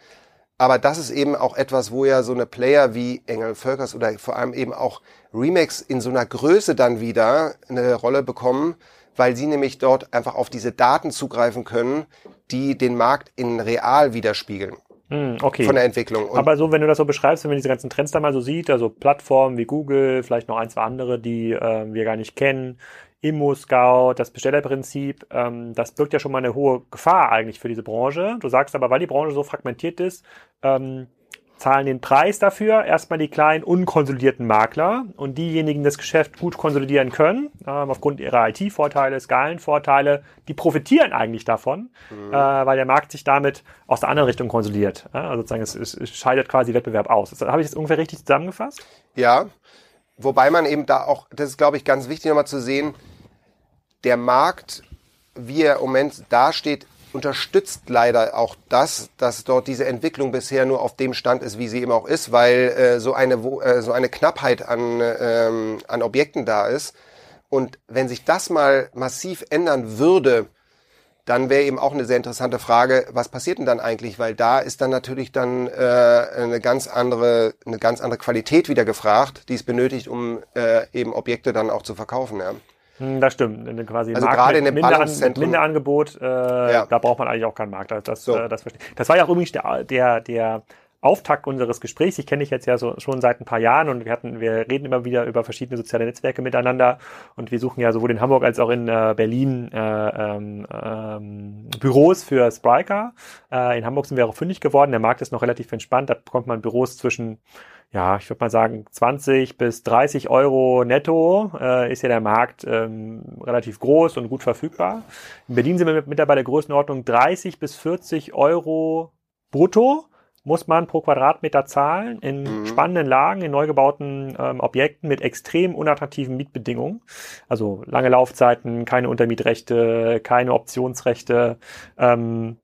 Aber das ist eben auch etwas, wo ja so eine Player wie Engel Völkers oder vor allem eben auch Remix in so einer Größe dann wieder eine Rolle bekommen, weil sie nämlich dort einfach auf diese Daten zugreifen können, die den Markt in real widerspiegeln. Hm, okay. Von der Entwicklung. Und Aber so, wenn du das so beschreibst, wenn man diese ganzen Trends da mal so sieht, also Plattformen wie Google, vielleicht noch ein, zwei andere, die äh, wir gar nicht kennen, Immo-Scout, das Bestellerprinzip, ähm, das birgt ja schon mal eine hohe Gefahr eigentlich für diese Branche. Du sagst aber, weil die Branche so fragmentiert ist, ähm, zahlen den Preis dafür erstmal die kleinen unkonsolidierten Makler und diejenigen, die das Geschäft gut konsolidieren können, ähm, aufgrund ihrer IT-Vorteile, Skalenvorteile, die profitieren eigentlich davon, mhm. äh, weil der Markt sich damit aus der anderen Richtung konsolidiert. Ja? Also sozusagen, es, es, es scheidet quasi Wettbewerb aus. Habe ich das ungefähr richtig zusammengefasst? Ja, wobei man eben da auch, das ist glaube ich ganz wichtig nochmal zu sehen, der Markt, wie er im Moment dasteht, unterstützt leider auch das, dass dort diese Entwicklung bisher nur auf dem Stand ist, wie sie eben auch ist, weil äh, so eine äh, so eine Knappheit an ähm, an Objekten da ist. Und wenn sich das mal massiv ändern würde, dann wäre eben auch eine sehr interessante Frage, was passiert denn dann eigentlich? Weil da ist dann natürlich dann äh, eine ganz andere eine ganz andere Qualität wieder gefragt, die es benötigt, um äh, eben Objekte dann auch zu verkaufen. Ja. Hm, das stimmt. Quasi also gerade in dem Ballungszentrum. Minderangebot, äh, ja. da braucht man eigentlich auch keinen Markt. Das, so. äh, das, das war ja auch übrigens der, der, der Auftakt unseres Gesprächs. Ich kenne dich jetzt ja so, schon seit ein paar Jahren und wir hatten, wir reden immer wieder über verschiedene soziale Netzwerke miteinander und wir suchen ja sowohl in Hamburg als auch in äh, Berlin äh, ähm, ähm, Büros für Spriker. Äh, in Hamburg sind wir auch fündig geworden. Der Markt ist noch relativ entspannt. Da bekommt man Büros zwischen ja, ich würde mal sagen, 20 bis 30 Euro netto äh, ist ja der Markt ähm, relativ groß und gut verfügbar. In Berlin sind wir mit, mit dabei der Größenordnung 30 bis 40 Euro brutto muss man pro Quadratmeter zahlen in mhm. spannenden Lagen, in neu gebauten ähm, Objekten mit extrem unattraktiven Mietbedingungen. Also lange Laufzeiten, keine Untermietrechte, keine Optionsrechte. Ähm,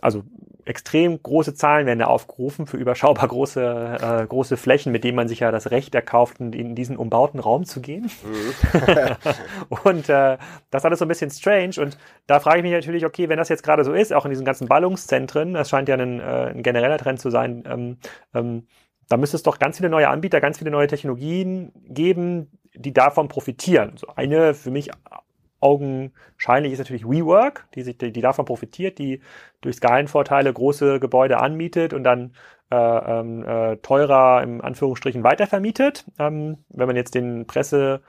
also extrem große Zahlen werden da aufgerufen für überschaubar große, äh, große Flächen, mit denen man sich ja das Recht erkauft, in diesen umbauten Raum zu gehen. Mhm. und äh, das ist alles so ein bisschen strange. Und da frage ich mich natürlich, okay, wenn das jetzt gerade so ist, auch in diesen ganzen Ballungszentren, das scheint ja ein, äh, ein genereller Trend zu sein, ähm, ähm, da müsste es doch ganz viele neue Anbieter, ganz viele neue Technologien geben, die davon profitieren. So eine für mich augenscheinlich ist natürlich WeWork, die, sich, die, die davon profitiert, die durch Skalenvorteile große Gebäude anmietet und dann äh, ähm, äh, teurer im Anführungsstrichen weitervermietet. Ähm, wenn man jetzt den Presse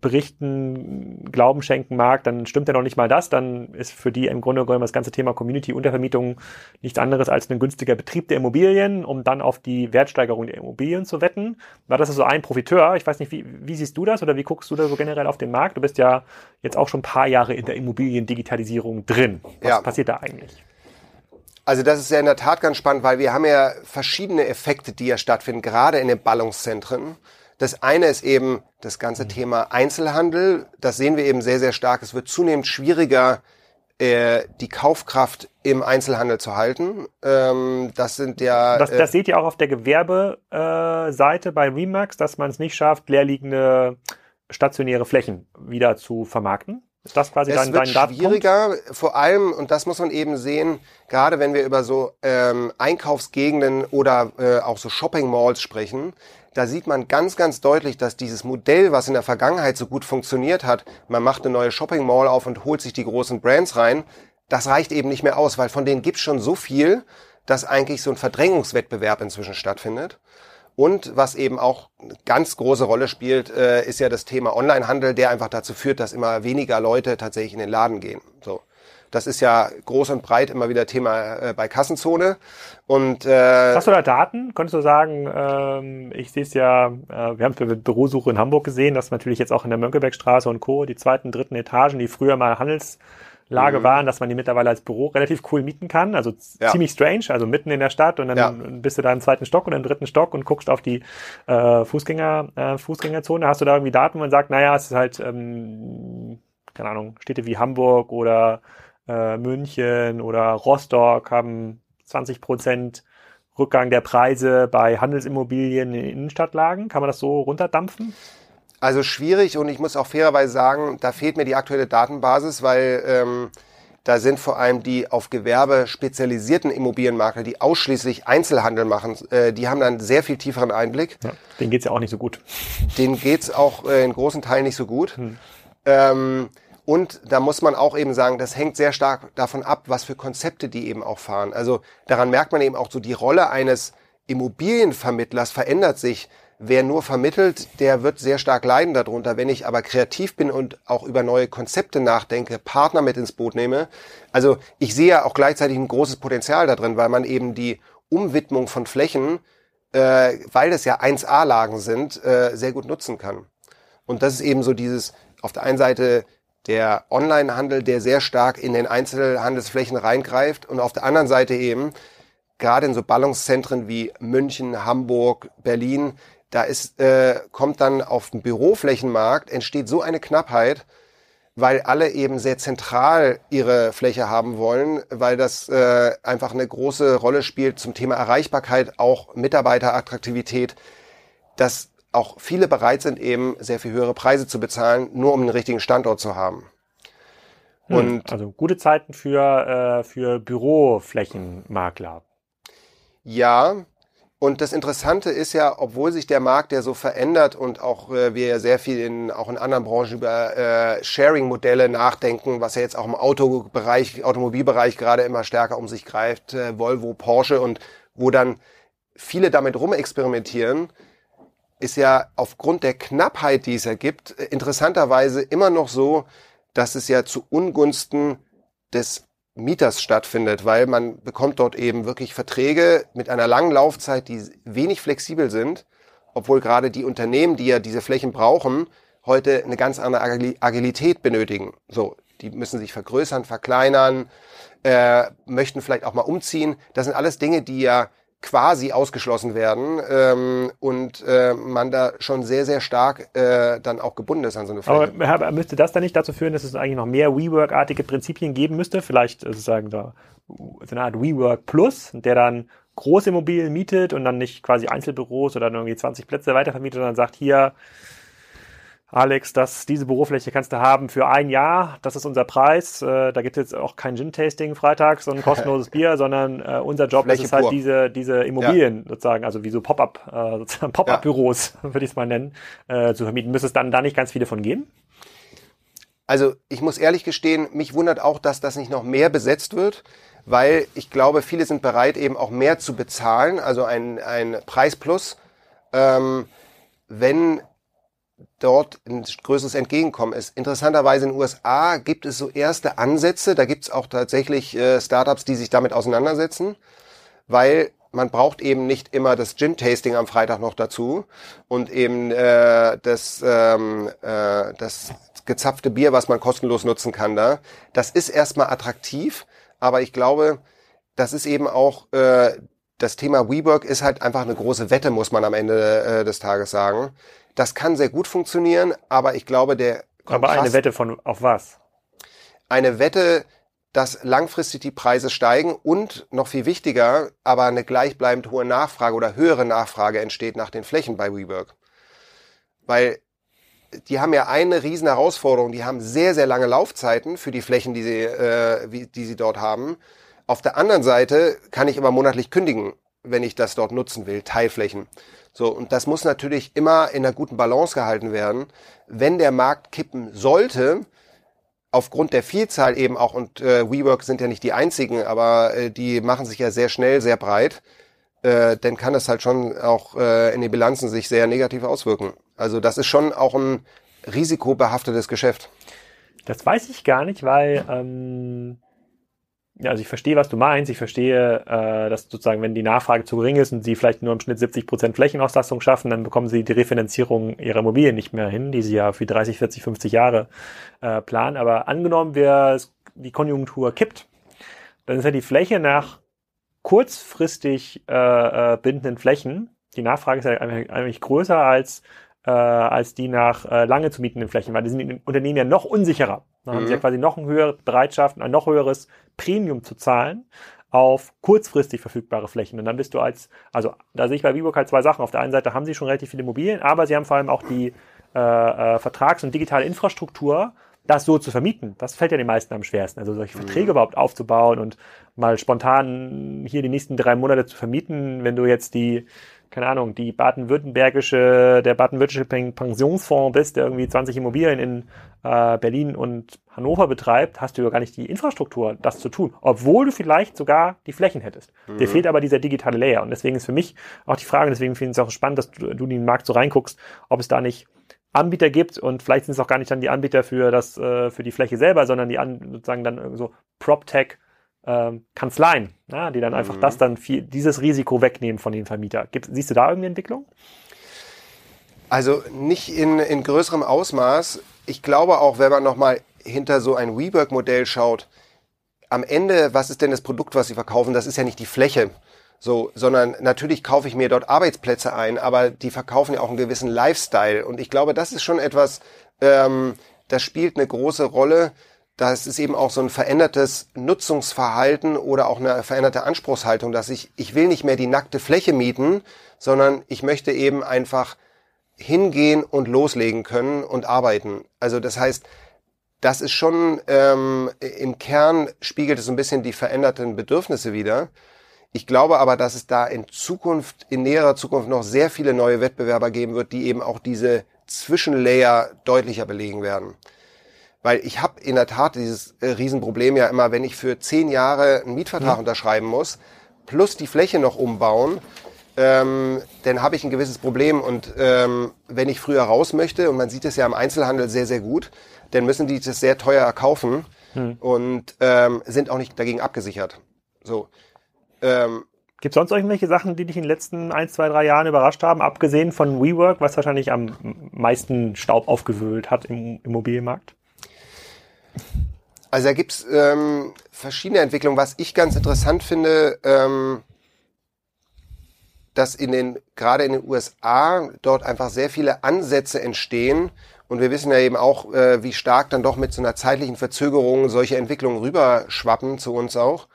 Berichten Glauben schenken mag, dann stimmt ja noch nicht mal das. Dann ist für die im Grunde genommen das ganze Thema Community-Untervermietung nichts anderes als ein günstiger Betrieb der Immobilien, um dann auf die Wertsteigerung der Immobilien zu wetten. War das ist so ein Profiteur. Ich weiß nicht, wie, wie siehst du das oder wie guckst du da so generell auf den Markt? Du bist ja jetzt auch schon ein paar Jahre in der Immobiliendigitalisierung drin. Was ja. passiert da eigentlich? Also das ist ja in der Tat ganz spannend, weil wir haben ja verschiedene Effekte, die ja stattfinden, gerade in den Ballungszentren. Das eine ist eben das ganze mhm. Thema Einzelhandel. Das sehen wir eben sehr, sehr stark. Es wird zunehmend schwieriger, äh, die Kaufkraft im Einzelhandel zu halten. Ähm, das sind ja. Das, das äh, seht ihr auch auf der Gewerbeseite äh, bei Remax, dass man es nicht schafft, leerliegende stationäre Flächen wieder zu vermarkten. Ist das quasi es dein, wird dein schwieriger, vor allem, und das muss man eben sehen, gerade wenn wir über so ähm, Einkaufsgegenden oder äh, auch so Shopping Malls sprechen, da sieht man ganz, ganz deutlich, dass dieses Modell, was in der Vergangenheit so gut funktioniert hat, man macht eine neue Shopping Mall auf und holt sich die großen Brands rein, das reicht eben nicht mehr aus, weil von denen gibt's schon so viel, dass eigentlich so ein Verdrängungswettbewerb inzwischen stattfindet. Und was eben auch eine ganz große Rolle spielt, äh, ist ja das Thema Onlinehandel, der einfach dazu führt, dass immer weniger Leute tatsächlich in den Laden gehen. So. Das ist ja groß und breit immer wieder Thema äh, bei Kassenzone. Und äh, hast du da Daten? Könntest du sagen, ähm, ich sehe es ja, äh, wir haben für Bürosuche in Hamburg gesehen, dass natürlich jetzt auch in der Mönckebergstraße und Co. die zweiten, dritten Etagen, die früher mal Handelslage mhm. waren, dass man die mittlerweile als Büro relativ cool mieten kann. Also ja. ziemlich strange, also mitten in der Stadt und dann ja. bist du da im zweiten Stock und im dritten Stock und guckst auf die äh, Fußgänger, äh, Fußgängerzone. Hast du da irgendwie Daten, wo man sagt, naja, es ist halt, ähm, keine Ahnung, Städte wie Hamburg oder äh, München oder Rostock haben 20 Prozent Rückgang der Preise bei Handelsimmobilien in Innenstadtlagen. Kann man das so runterdampfen? Also schwierig und ich muss auch fairerweise sagen, da fehlt mir die aktuelle Datenbasis, weil ähm, da sind vor allem die auf Gewerbe spezialisierten Immobilienmakler, die ausschließlich Einzelhandel machen, äh, die haben dann sehr viel tieferen Einblick. Ja, denen geht's ja auch nicht so gut. Denen geht's auch äh, in großen Teilen nicht so gut. Hm. Ähm, und da muss man auch eben sagen, das hängt sehr stark davon ab, was für Konzepte die eben auch fahren. Also daran merkt man eben auch so, die Rolle eines Immobilienvermittlers verändert sich. Wer nur vermittelt, der wird sehr stark leiden darunter. Wenn ich aber kreativ bin und auch über neue Konzepte nachdenke, Partner mit ins Boot nehme, also ich sehe ja auch gleichzeitig ein großes Potenzial da drin, weil man eben die Umwidmung von Flächen, äh, weil das ja 1A-Lagen sind, äh, sehr gut nutzen kann. Und das ist eben so dieses, auf der einen Seite der Onlinehandel, der sehr stark in den Einzelhandelsflächen reingreift. Und auf der anderen Seite eben gerade in so Ballungszentren wie München, Hamburg, Berlin, da ist, äh, kommt dann auf dem Büroflächenmarkt, entsteht so eine Knappheit, weil alle eben sehr zentral ihre Fläche haben wollen, weil das äh, einfach eine große Rolle spielt zum Thema Erreichbarkeit, auch Mitarbeiterattraktivität, dass auch viele bereit sind, eben sehr viel höhere Preise zu bezahlen, nur um den richtigen Standort zu haben. Hm, Und also gute Zeiten für, äh, für Büroflächenmakler. Ja, Und das Interessante ist ja, obwohl sich der Markt ja so verändert und auch äh, wir ja sehr viel in, auch in anderen Branchen über äh, Sharing-Modelle nachdenken, was ja jetzt auch im Autobereich, Automobilbereich gerade immer stärker um sich greift, äh, Volvo, Porsche und wo dann viele damit rumexperimentieren, ist ja aufgrund der Knappheit, die es ergibt, interessanterweise immer noch so, dass es ja zu Ungunsten des Mieters stattfindet, weil man bekommt dort eben wirklich Verträge mit einer langen Laufzeit, die wenig flexibel sind, obwohl gerade die Unternehmen, die ja diese Flächen brauchen, heute eine ganz andere Agilität benötigen. So, die müssen sich vergrößern, verkleinern, äh, möchten vielleicht auch mal umziehen. Das sind alles Dinge, die ja quasi ausgeschlossen werden ähm, und äh, man da schon sehr, sehr stark äh, dann auch gebunden ist an so eine Fläche. Aber müsste das dann nicht dazu führen, dass es eigentlich noch mehr WeWork-artige Prinzipien geben müsste? Vielleicht sozusagen da so eine Art WeWork Plus, der dann große Immobilien mietet und dann nicht quasi Einzelbüros oder dann irgendwie 20 Plätze weitervermietet, sondern sagt, hier, Alex, das, diese Bürofläche kannst du haben für ein Jahr. Das ist unser Preis. Äh, da gibt es jetzt auch kein Gin-Tasting freitags und ein kostenloses Bier, sondern äh, unser Job Fläche ist es halt diese, diese Immobilien ja. sozusagen, also wie so Pop-up, äh, sozusagen Pop-up-Büros, ja. würde ich es mal nennen, äh, zu vermieten. Müsste es dann da nicht ganz viele von geben? Also ich muss ehrlich gestehen, mich wundert auch, dass das nicht noch mehr besetzt wird, weil ich glaube, viele sind bereit, eben auch mehr zu bezahlen, also ein, ein Preis plus. Ähm, wenn dort ein größeres Entgegenkommen ist. Interessanterweise in den USA gibt es so erste Ansätze, da gibt es auch tatsächlich äh, Startups, die sich damit auseinandersetzen, weil man braucht eben nicht immer das Gin-Tasting am Freitag noch dazu und eben äh, das, ähm, äh, das gezapfte Bier, was man kostenlos nutzen kann da. Das ist erstmal attraktiv, aber ich glaube, das ist eben auch äh, das Thema WeWork ist halt einfach eine große Wette, muss man am Ende äh, des Tages sagen. Das kann sehr gut funktionieren, aber ich glaube, der Kontrast, Aber eine Wette von auf was? Eine Wette, dass langfristig die Preise steigen und noch viel wichtiger, aber eine gleichbleibend hohe Nachfrage oder höhere Nachfrage entsteht nach den Flächen bei WeWork. Weil die haben ja eine riesen Herausforderung. Die haben sehr, sehr lange Laufzeiten für die Flächen, die sie, äh, wie, die sie dort haben. Auf der anderen Seite kann ich immer monatlich kündigen, wenn ich das dort nutzen will, Teilflächen. So, und das muss natürlich immer in einer guten Balance gehalten werden. Wenn der Markt kippen sollte, aufgrund der Vielzahl eben auch, und äh, WeWork sind ja nicht die einzigen, aber äh, die machen sich ja sehr schnell, sehr breit, äh, dann kann das halt schon auch äh, in den Bilanzen sich sehr negativ auswirken. Also das ist schon auch ein risikobehaftetes Geschäft. Das weiß ich gar nicht, weil ähm, also ich verstehe, was du meinst. Ich verstehe, äh, dass sozusagen, wenn die Nachfrage zu gering ist und sie vielleicht nur im Schnitt 70 Prozent Flächenauslastung schaffen, dann bekommen sie die Refinanzierung ihrer Immobilien nicht mehr hin, die sie ja für 30, 40, 50 Jahre äh, planen. Aber angenommen, wir, die Konjunktur kippt, dann ist ja die Fläche nach kurzfristig äh, äh, bindenden Flächen, die Nachfrage ist ja eigentlich größer als äh, als die nach äh, lange zu mietenden Flächen, weil die sind in Unternehmen ja noch unsicherer. Da mhm. haben sie ja mhm. quasi noch eine höhere Bereitschaft, ein noch höheres Premium zu zahlen auf kurzfristig verfügbare Flächen. Und dann bist du als, also da sehe ich bei Viborg halt zwei Sachen. Auf der einen Seite haben sie schon relativ viele Immobilien, aber sie haben vor allem auch die äh, äh, Vertrags- und digitale Infrastruktur, das so zu vermieten. Das fällt ja den meisten am schwersten. Also solche Verträge mhm. überhaupt aufzubauen und mal spontan hier die nächsten drei Monate zu vermieten, wenn du jetzt die keine Ahnung, die baden-württembergische, der baden-württembergische Pensionsfonds bist, der irgendwie 20 Immobilien in äh, Berlin und Hannover betreibt, hast du ja gar nicht die Infrastruktur, das zu tun, obwohl du vielleicht sogar die Flächen hättest. Mhm. Dir fehlt aber dieser digitale Layer. Und deswegen ist für mich auch die Frage, deswegen finde ich es auch spannend, dass du, du in den Markt so reinguckst, ob es da nicht Anbieter gibt und vielleicht sind es auch gar nicht dann die Anbieter für das äh, für die Fläche selber, sondern die an, sozusagen dann so PropTech ähm, Kanzleien, ja, die dann einfach mhm. das dann viel, dieses Risiko wegnehmen von den Vermieter. Gibt, siehst du da irgendeine Entwicklung? Also nicht in, in größerem Ausmaß. Ich glaube auch, wenn man nochmal hinter so ein WeWork-Modell schaut, am Ende, was ist denn das Produkt, was sie verkaufen? Das ist ja nicht die Fläche. So, sondern natürlich kaufe ich mir dort Arbeitsplätze ein, aber die verkaufen ja auch einen gewissen Lifestyle. Und ich glaube, das ist schon etwas, ähm, das spielt eine große Rolle, das ist eben auch so ein verändertes Nutzungsverhalten oder auch eine veränderte Anspruchshaltung, dass ich, ich will nicht mehr die nackte Fläche mieten, sondern ich möchte eben einfach hingehen und loslegen können und arbeiten. Also das heißt, das ist schon ähm, im Kern spiegelt es so ein bisschen die veränderten Bedürfnisse wieder. Ich glaube aber, dass es da in Zukunft, in näherer Zukunft noch sehr viele neue Wettbewerber geben wird, die eben auch diese Zwischenlayer deutlicher belegen werden. Weil ich habe in der Tat dieses äh, Riesenproblem ja immer, wenn ich für zehn Jahre einen Mietvertrag mhm. unterschreiben muss, plus die Fläche noch umbauen, ähm, dann habe ich ein gewisses Problem. Und ähm, wenn ich früher raus möchte, und man sieht es ja im Einzelhandel sehr, sehr gut, dann müssen die das sehr teuer erkaufen hm. und ähm, sind auch nicht dagegen abgesichert. So. Ähm, Gibt es sonst irgendwelche Sachen, die dich in den letzten ein, zwei, drei Jahren überrascht haben, abgesehen von WeWork, was wahrscheinlich am meisten Staub aufgewühlt hat im Immobilienmarkt? Also da gibt's ähm, verschiedene Entwicklungen. Was ich ganz interessant finde, ähm, dass in den, gerade in den USA dort einfach sehr viele Ansätze entstehen. Und wir wissen ja eben auch, äh, wie stark dann doch mit so einer zeitlichen Verzögerung solche Entwicklungen rüberschwappen zu uns auch.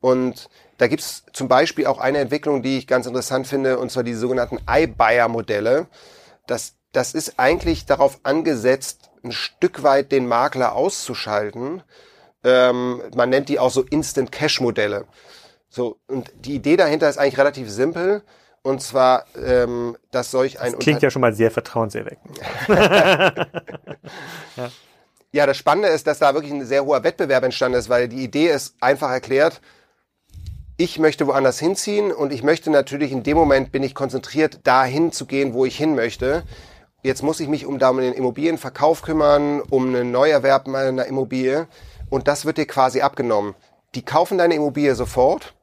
Und da gibt's zum Beispiel auch eine Entwicklung, die ich ganz interessant finde, und zwar die sogenannten iBuyer-Modelle. Das, das ist eigentlich darauf angesetzt, ein Stück weit den Makler auszuschalten. Ähm, man nennt die auch so Instant-Cash-Modelle. So, und die Idee dahinter ist eigentlich relativ simpel. Und zwar, ähm, dass solch ein. Das klingt Unter ja schon mal sehr vertrauenserweckend. ja. ja, das Spannende ist, dass da wirklich ein sehr hoher Wettbewerb entstanden ist, weil die Idee ist einfach erklärt, ich möchte woanders hinziehen und ich möchte natürlich in dem Moment bin ich konzentriert, dahin zu gehen, wo ich hin möchte. Jetzt muss ich mich um, den Immobilienverkauf kümmern, um einen Neuerwerb meiner Immobilie und das wird dir quasi abgenommen. Die kaufen deine Immobilie sofort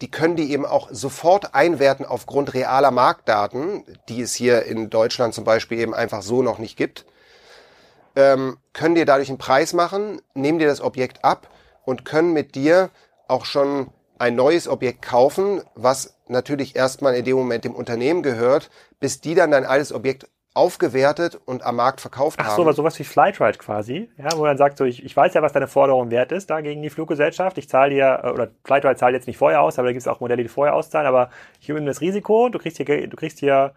die können die eben auch sofort einwerten aufgrund realer Marktdaten, die es hier in Deutschland zum Beispiel eben einfach so noch nicht gibt. Ähm, können dir dadurch einen Preis machen, nehmen dir das Objekt ab und können mit dir auch schon ein neues Objekt kaufen, was natürlich erstmal in dem Moment dem Unternehmen gehört, bis die dann dein altes Objekt aufgewertet und am Markt verkauft Ach haben. Ach so, sowas wie Flightride quasi, ja, wo man sagt so, ich, ich weiß ja, was deine Forderung wert ist da gegen die Fluggesellschaft. Ich zahle dir, äh, oder Flightride zahlt jetzt nicht vorher aus, aber da gibt es auch Modelle, die vorher auszahlen, aber ich übernehme das Risiko, du kriegst hier, du kriegst hier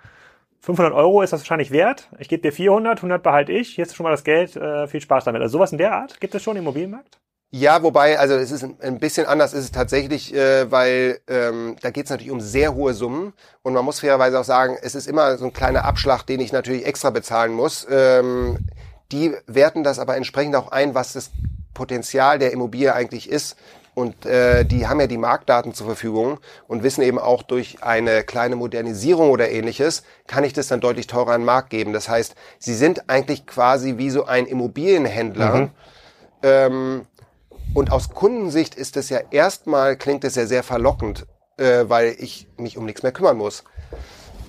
500 Euro ist das wahrscheinlich wert. Ich gebe dir 400, 100 behalte ich. Hier ist schon mal das Geld. Äh, viel Spaß damit. Also sowas in der Art gibt es schon im Immobilienmarkt? Ja, wobei, also es ist ein bisschen anders, ist es tatsächlich, äh, weil ähm, da geht es natürlich um sehr hohe Summen und man muss fairerweise auch sagen, es ist immer so ein kleiner Abschlag, den ich natürlich extra bezahlen muss. Ähm, die werten das aber entsprechend auch ein, was das Potenzial der Immobilie eigentlich ist. Und äh, die haben ja die Marktdaten zur Verfügung und wissen eben auch durch eine kleine Modernisierung oder ähnliches, kann ich das dann deutlich teurer an den Markt geben. Das heißt, sie sind eigentlich quasi wie so ein Immobilienhändler. Mhm. Ähm, und aus Kundensicht ist es ja erstmal, klingt es ja sehr verlockend, äh, weil ich mich um nichts mehr kümmern muss.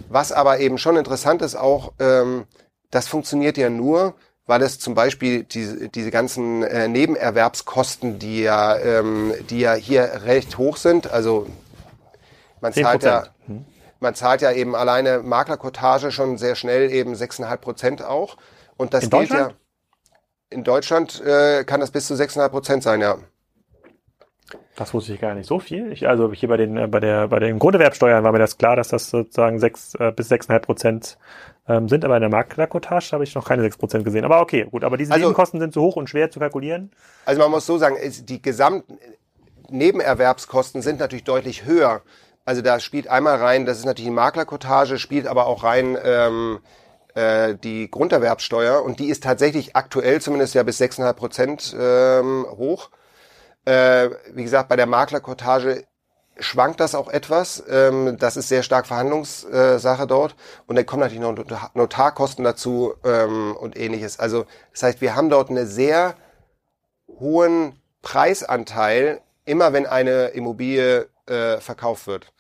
Was aber eben schon interessant ist auch, ähm, das funktioniert ja nur, weil es zum Beispiel diese, diese ganzen äh, Nebenerwerbskosten, die ja, ähm, die ja hier recht hoch sind, also man zahlt ja, hm. man zahlt ja eben alleine Maklerkotage schon sehr schnell eben 6,5 Prozent auch. Und das In gilt ja in Deutschland äh, kann das bis zu 6,5 Prozent sein, ja. Das wusste ich gar nicht so viel. Ich, also hier bei den äh, bei der bei den Grunderwerbsteuern war mir das klar, dass das sozusagen sechs äh, bis sechseinhalb Prozent ähm, sind, aber in der Maklerkotage habe ich noch keine sechs Prozent gesehen. Aber okay, gut. Aber diese also, Nebenkosten sind zu hoch und schwer zu kalkulieren. Also man muss so sagen, die gesamten Nebenerwerbskosten sind natürlich deutlich höher. Also da spielt einmal rein, das ist natürlich die Maklerkotage, spielt aber auch rein ähm, äh, die Grunderwerbsteuer und die ist tatsächlich aktuell zumindest ja bis 6,5 Prozent ähm, hoch. Äh, wie gesagt, bei der Maklerkortage schwankt das auch etwas. Ähm, das ist sehr stark Verhandlungssache dort. Und dann kommen natürlich noch Notarkosten dazu ähm, und ähnliches. Also das heißt, wir haben dort einen sehr hohen Preisanteil, immer wenn eine Immobilie äh, verkauft wird.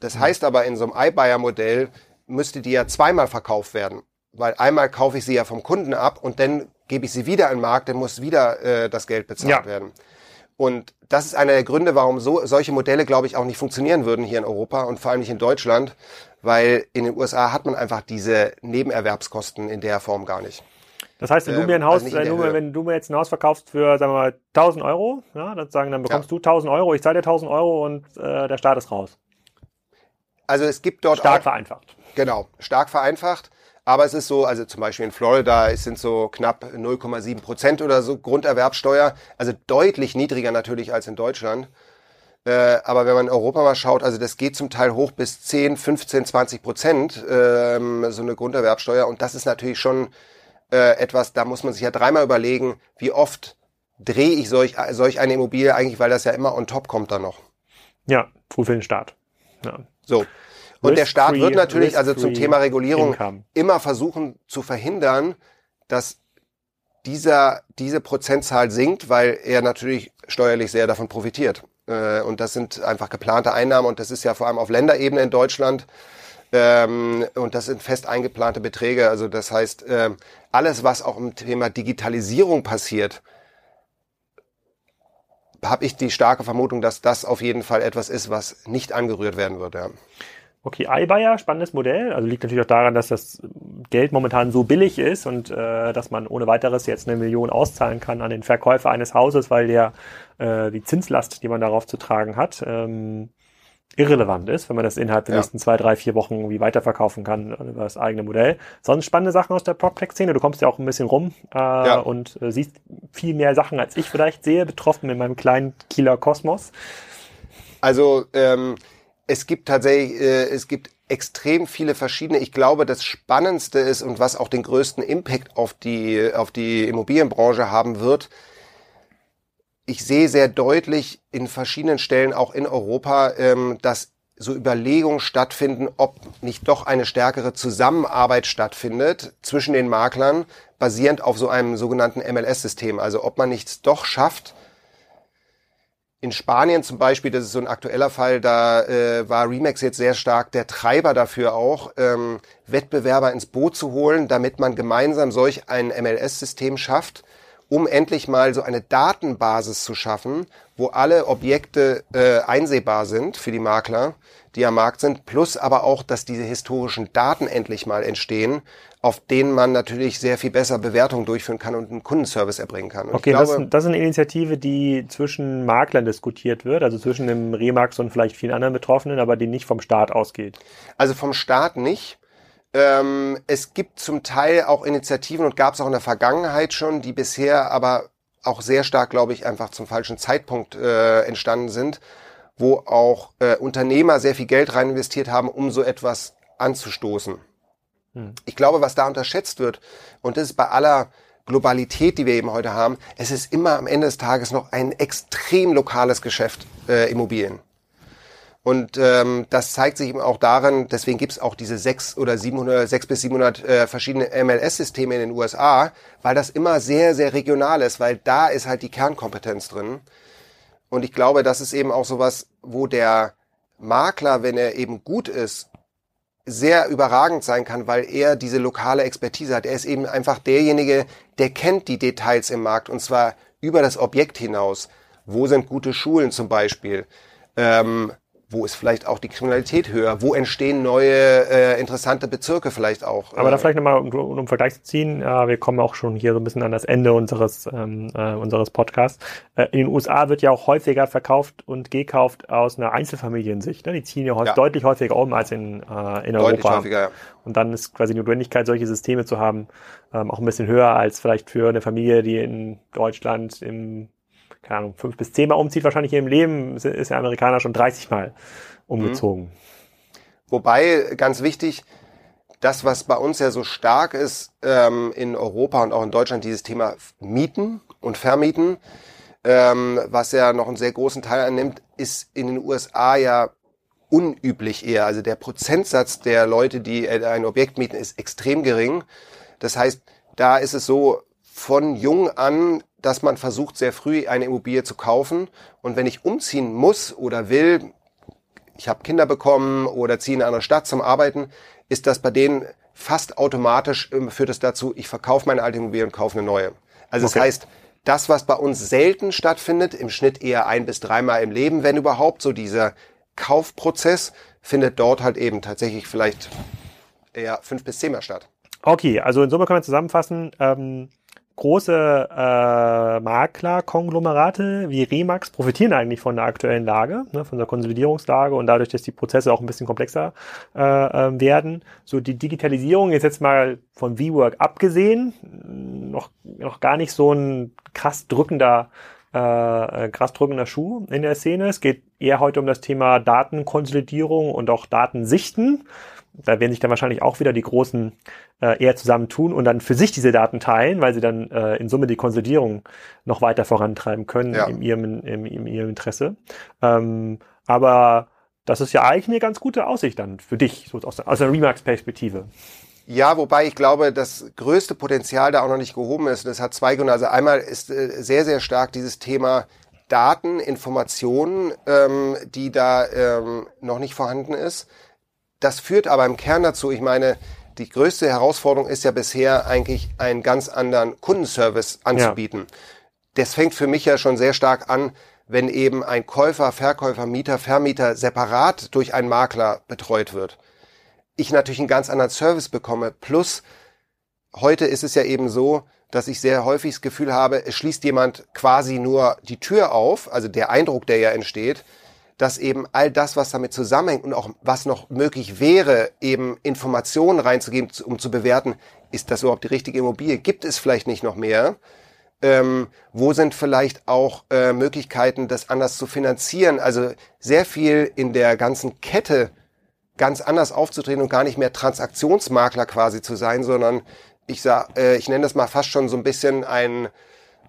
Das heißt aber in so einem iBuyer-Modell, müsste die ja zweimal verkauft werden. Weil einmal kaufe ich sie ja vom Kunden ab und dann gebe ich sie wieder an den Markt, dann muss wieder äh, das Geld bezahlt ja. werden. Und das ist einer der Gründe, warum so, solche Modelle, glaube ich, auch nicht funktionieren würden hier in Europa und vor allem nicht in Deutschland, weil in den USA hat man einfach diese Nebenerwerbskosten in der Form gar nicht. Das heißt, wenn du mir ein ähm, Haus, also wenn, du, wenn du mir jetzt ein Haus verkaufst für, sagen wir mal, 1000 Euro, ja, dann sagen, dann bekommst ja. du 1000 Euro, ich zahle dir 1000 Euro und äh, der Staat ist raus. Also es gibt dort stark auch, vereinfacht. Genau, stark vereinfacht. Aber es ist so, also zum Beispiel in Florida es sind so knapp 0,7 Prozent oder so Grunderwerbsteuer, also deutlich niedriger natürlich als in Deutschland. Äh, aber wenn man in Europa mal schaut, also das geht zum Teil hoch bis 10, 15, 20 Prozent, ähm, so eine Grunderwerbsteuer. Und das ist natürlich schon äh, etwas, da muss man sich ja dreimal überlegen, wie oft drehe ich solch, solch eine Immobilie eigentlich, weil das ja immer on top kommt dann noch. Ja, früh für den Staat. Ja. So. Und der Staat wird natürlich, also zum Thema Regulierung, income. immer versuchen zu verhindern, dass dieser, diese Prozentzahl sinkt, weil er natürlich steuerlich sehr davon profitiert. Äh, und das sind einfach geplante Einnahmen und das ist ja vor allem auf Länderebene in Deutschland. Ähm, und das sind fest eingeplante Beträge. Also das heißt, ähm, alles, was auch im Thema Digitalisierung passiert, habe ich die starke Vermutung, dass das auf jeden Fall etwas ist, was nicht angerührt werden wird. Ja. Okay, iBuyer, spannendes Modell. Also liegt natürlich auch daran, dass das Geld momentan so billig ist und äh, dass man ohne weiteres jetzt eine Million auszahlen kann an den Verkäufer eines Hauses, weil der äh, die Zinslast, die man darauf zu tragen hat, ähm, irrelevant ist, wenn man das innerhalb der ja. nächsten zwei, drei, vier Wochen irgendwie weiterverkaufen kann über das eigene Modell. Sonst spannende Sachen aus der PropTech-Szene. Du kommst ja auch ein bisschen rum äh, ja. und äh, siehst viel mehr Sachen, als ich vielleicht sehe, betroffen in meinem kleinen Kieler Kosmos. Also ähm, es gibt tatsächlich, äh, es gibt extrem viele verschiedene. Ich glaube, das Spannendste ist und was auch den größten Impact auf die, auf die Immobilienbranche haben wird, ich sehe sehr deutlich in verschiedenen Stellen auch in Europa, ähm, dass so Überlegungen stattfinden, ob nicht doch eine stärkere Zusammenarbeit stattfindet zwischen den Maklern, basierend auf so einem sogenannten MLS-System. Also ob man nicht doch schafft, in Spanien zum Beispiel, das ist so ein aktueller Fall, da äh, war Remax jetzt sehr stark der Treiber dafür auch, ähm, Wettbewerber ins Boot zu holen, damit man gemeinsam solch ein MLS-System schafft, um endlich mal so eine Datenbasis zu schaffen, wo alle Objekte äh, einsehbar sind für die Makler, die am Markt sind, plus aber auch, dass diese historischen Daten endlich mal entstehen, auf denen man natürlich sehr viel besser Bewertungen durchführen kann und einen Kundenservice erbringen kann. Und okay, glaube, das, das, ist eine Initiative, die zwischen Maklern diskutiert wird, also zwischen dem Remax und vielleicht vielen anderen Betroffenen, aber die nicht vom Staat ausgeht. Also vom Staat nicht. Ähm, es gibt zum Teil auch Initiativen und gab es auch in der Vergangenheit schon, die bisher aber auch sehr stark, glaube ich, einfach zum falschen Zeitpunkt äh, entstanden sind, wo auch äh, Unternehmer sehr viel Geld rein investiert haben, um so etwas anzustoßen. Hm. Ich glaube, was da unterschätzt wird, und das ist bei aller Globalität, die wir eben heute haben, es ist immer am Ende des Tages noch ein extrem lokales Geschäft, äh, Immobilien. Und ähm, das zeigt sich eben auch darin, deswegen gibt es auch diese sechs oder 700, sechs bis 700 äh, verschiedene MLS-Systeme in den USA, weil das immer sehr, sehr regional ist, weil da ist halt die Kernkompetenz drin. Und ich glaube, das ist eben auch sowas, wo der Makler, wenn er eben gut ist, sehr überragend sein kann, weil er diese lokale Expertise hat. Er ist eben einfach derjenige, der kennt die Details im Markt und zwar über das Objekt hinaus. Wo sind gute Schulen zum Beispiel? Ähm, wo ist vielleicht auch die Kriminalität höher? Wo entstehen neue äh, interessante Bezirke vielleicht auch? Aber da vielleicht nochmal, um, um, Vergleich zu ziehen, äh, wir kommen auch schon hier so ein bisschen an das Ende unseres, ähm, äh, unseres Podcasts. Äh, in den USA wird ja auch häufiger verkauft und gekauft aus einer Einzelfamiliensicht. Ne? Die ziehen ja, ja. deutlich häufiger um als in, äh, in deutlich Europa. Häufiger, ja. Und dann ist quasi die Notwendigkeit, solche Systeme zu haben, ähm, auch ein bisschen höher als vielleicht für eine Familie, die in Deutschland im keine Ahnung, fünf bis zehnmal umzieht, wahrscheinlich hier im Leben, ist der Amerikaner schon 30 Mal umgezogen. Mhm. Wobei, ganz wichtig, das, was bei uns ja so stark ist ähm, in Europa und auch in Deutschland, dieses Thema Mieten und Vermieten, ähm, was ja noch einen sehr großen Teil annimmt, ist in den USA ja unüblich eher. Also der Prozentsatz der Leute, die ein Objekt mieten, ist extrem gering. Das heißt, da ist es so, von jung an dass man versucht, sehr früh eine Immobilie zu kaufen. Und wenn ich umziehen muss oder will, ich habe Kinder bekommen oder ziehe in eine andere Stadt zum Arbeiten, ist das bei denen fast automatisch, ähm, führt es dazu, ich verkaufe meine alte Immobilie und kaufe eine neue. Also okay. das heißt, das, was bei uns selten stattfindet, im Schnitt eher ein bis dreimal im Leben, wenn überhaupt, so dieser Kaufprozess, findet dort halt eben tatsächlich vielleicht eher fünf bis zehnmal statt. Okay, also in Summe kann man zusammenfassen, ähm, große äh, Makler-Konglomerate wie Remax profitieren eigentlich von der aktuellen Lage, ne, von der Konsolidierungslage und dadurch, dass die Prozesse auch ein bisschen komplexer äh, äh, werden. So die Digitalisierung ist jetzt mal von WeWork abgesehen, noch, noch gar nicht so ein krass drückender äh, krass drückender Schuh in der Szene. Es geht eher heute um das Thema Datenkonsolidierung und auch Datensichten. Da werden sich dann wahrscheinlich auch wieder die Großen äh, eher zusammentun und dann für sich diese Daten teilen, weil sie dann äh, in Summe die Konsolidierung noch weiter vorantreiben können ja. in, ihrem, in, in ihrem Interesse. Ähm, aber das ist ja eigentlich eine ganz gute Aussicht dann für dich, so aus, aus einer Remax-Perspektive. Ja, wobei ich glaube, das größte Potenzial da auch noch nicht gehoben ist. Das hat zwei Gründe. Also einmal ist äh, sehr, sehr stark dieses Thema Daten, Informationen, ähm, die da ähm, noch nicht vorhanden ist. Das führt aber im Kern dazu, ich meine, die größte Herausforderung ist ja bisher eigentlich einen ganz anderen Kundenservice anzubieten. Ja. Das fängt für mich ja schon sehr stark an, wenn eben ein Käufer, Verkäufer, Mieter, Vermieter separat durch einen Makler betreut wird ich natürlich einen ganz anderen Service bekomme. Plus, heute ist es ja eben so, dass ich sehr häufig das Gefühl habe, es schließt jemand quasi nur die Tür auf, also der Eindruck, der ja entsteht, dass eben all das, was damit zusammenhängt und auch was noch möglich wäre, eben Informationen reinzugeben, um zu bewerten, ist das überhaupt die richtige Immobilie? Gibt es vielleicht nicht noch mehr? Ähm, wo sind vielleicht auch äh, Möglichkeiten, das anders zu finanzieren? Also sehr viel in der ganzen Kette ganz anders aufzutreten und gar nicht mehr Transaktionsmakler quasi zu sein, sondern ich sag, äh, ich nenne das mal fast schon so ein bisschen ein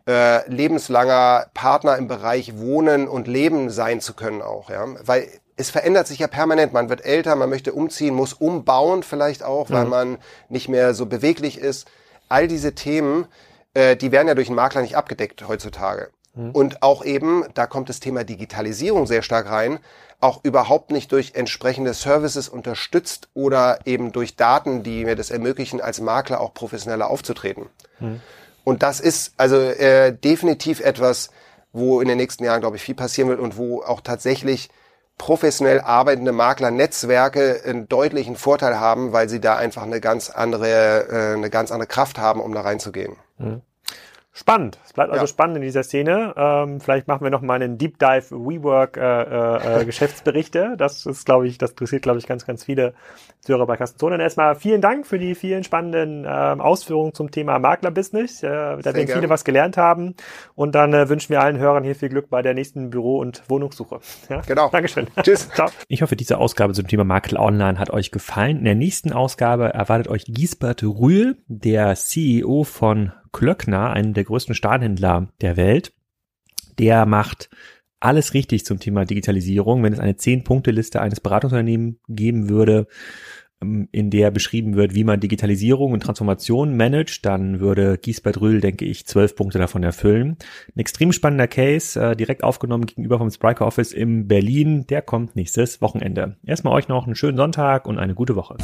äh, lebenslanger Partner im Bereich Wohnen und Leben sein zu können auch, ja, weil es verändert sich ja permanent. Man wird älter, man möchte umziehen, muss umbauen vielleicht auch, weil mhm. man nicht mehr so beweglich ist. All diese Themen, äh, die werden ja durch einen Makler nicht abgedeckt heutzutage. Mhm. Und auch eben, da kommt das Thema Digitalisierung sehr stark rein auch überhaupt nicht durch entsprechende Services unterstützt oder eben durch Daten, die mir das ermöglichen, als Makler auch professioneller aufzutreten. Mhm. Und das ist also äh, definitiv etwas, wo in den nächsten Jahren, glaube ich, viel passieren wird und wo auch tatsächlich professionell arbeitende Maklernetzwerke einen deutlichen Vorteil haben, weil sie da einfach eine ganz andere, äh, eine ganz andere Kraft haben, um da reinzugehen. Mhm. Spannend. Es bleibt also ja. spannend in dieser Szene. Ähm, vielleicht machen wir noch mal einen Deep Dive WeWork äh, äh, äh Geschäftsberichte. Das ist, glaube ich, das interessiert, glaube ich, ganz, ganz viele Zuhörer bei Kastenzonen. Erstmal vielen Dank für die vielen spannenden äh, Ausführungen zum Thema Maklerbusiness. Äh, da Sehr werden viele was gelernt haben. Und dann äh, wünschen wir allen Hörern hier viel Glück bei der nächsten Büro- und Wohnungssuche. Ja? Genau. Dankeschön. Tschüss. Ciao. Ich hoffe, diese Ausgabe zum Thema Makler Online hat euch gefallen. In der nächsten Ausgabe erwartet euch Giesbert Rühl, der CEO von Klöckner, einen der größten Stahlhändler der Welt, der macht alles richtig zum Thema Digitalisierung. Wenn es eine Zehn-Punkte-Liste eines Beratungsunternehmens geben würde, ähm, in der beschrieben wird, wie man Digitalisierung und Transformation managt, dann würde Giesbert Rühl, denke ich, zwölf Punkte davon erfüllen. Ein extrem spannender Case, äh, direkt aufgenommen gegenüber vom Spriker Office in Berlin. Der kommt nächstes Wochenende. Erstmal euch noch einen schönen Sonntag und eine gute Woche.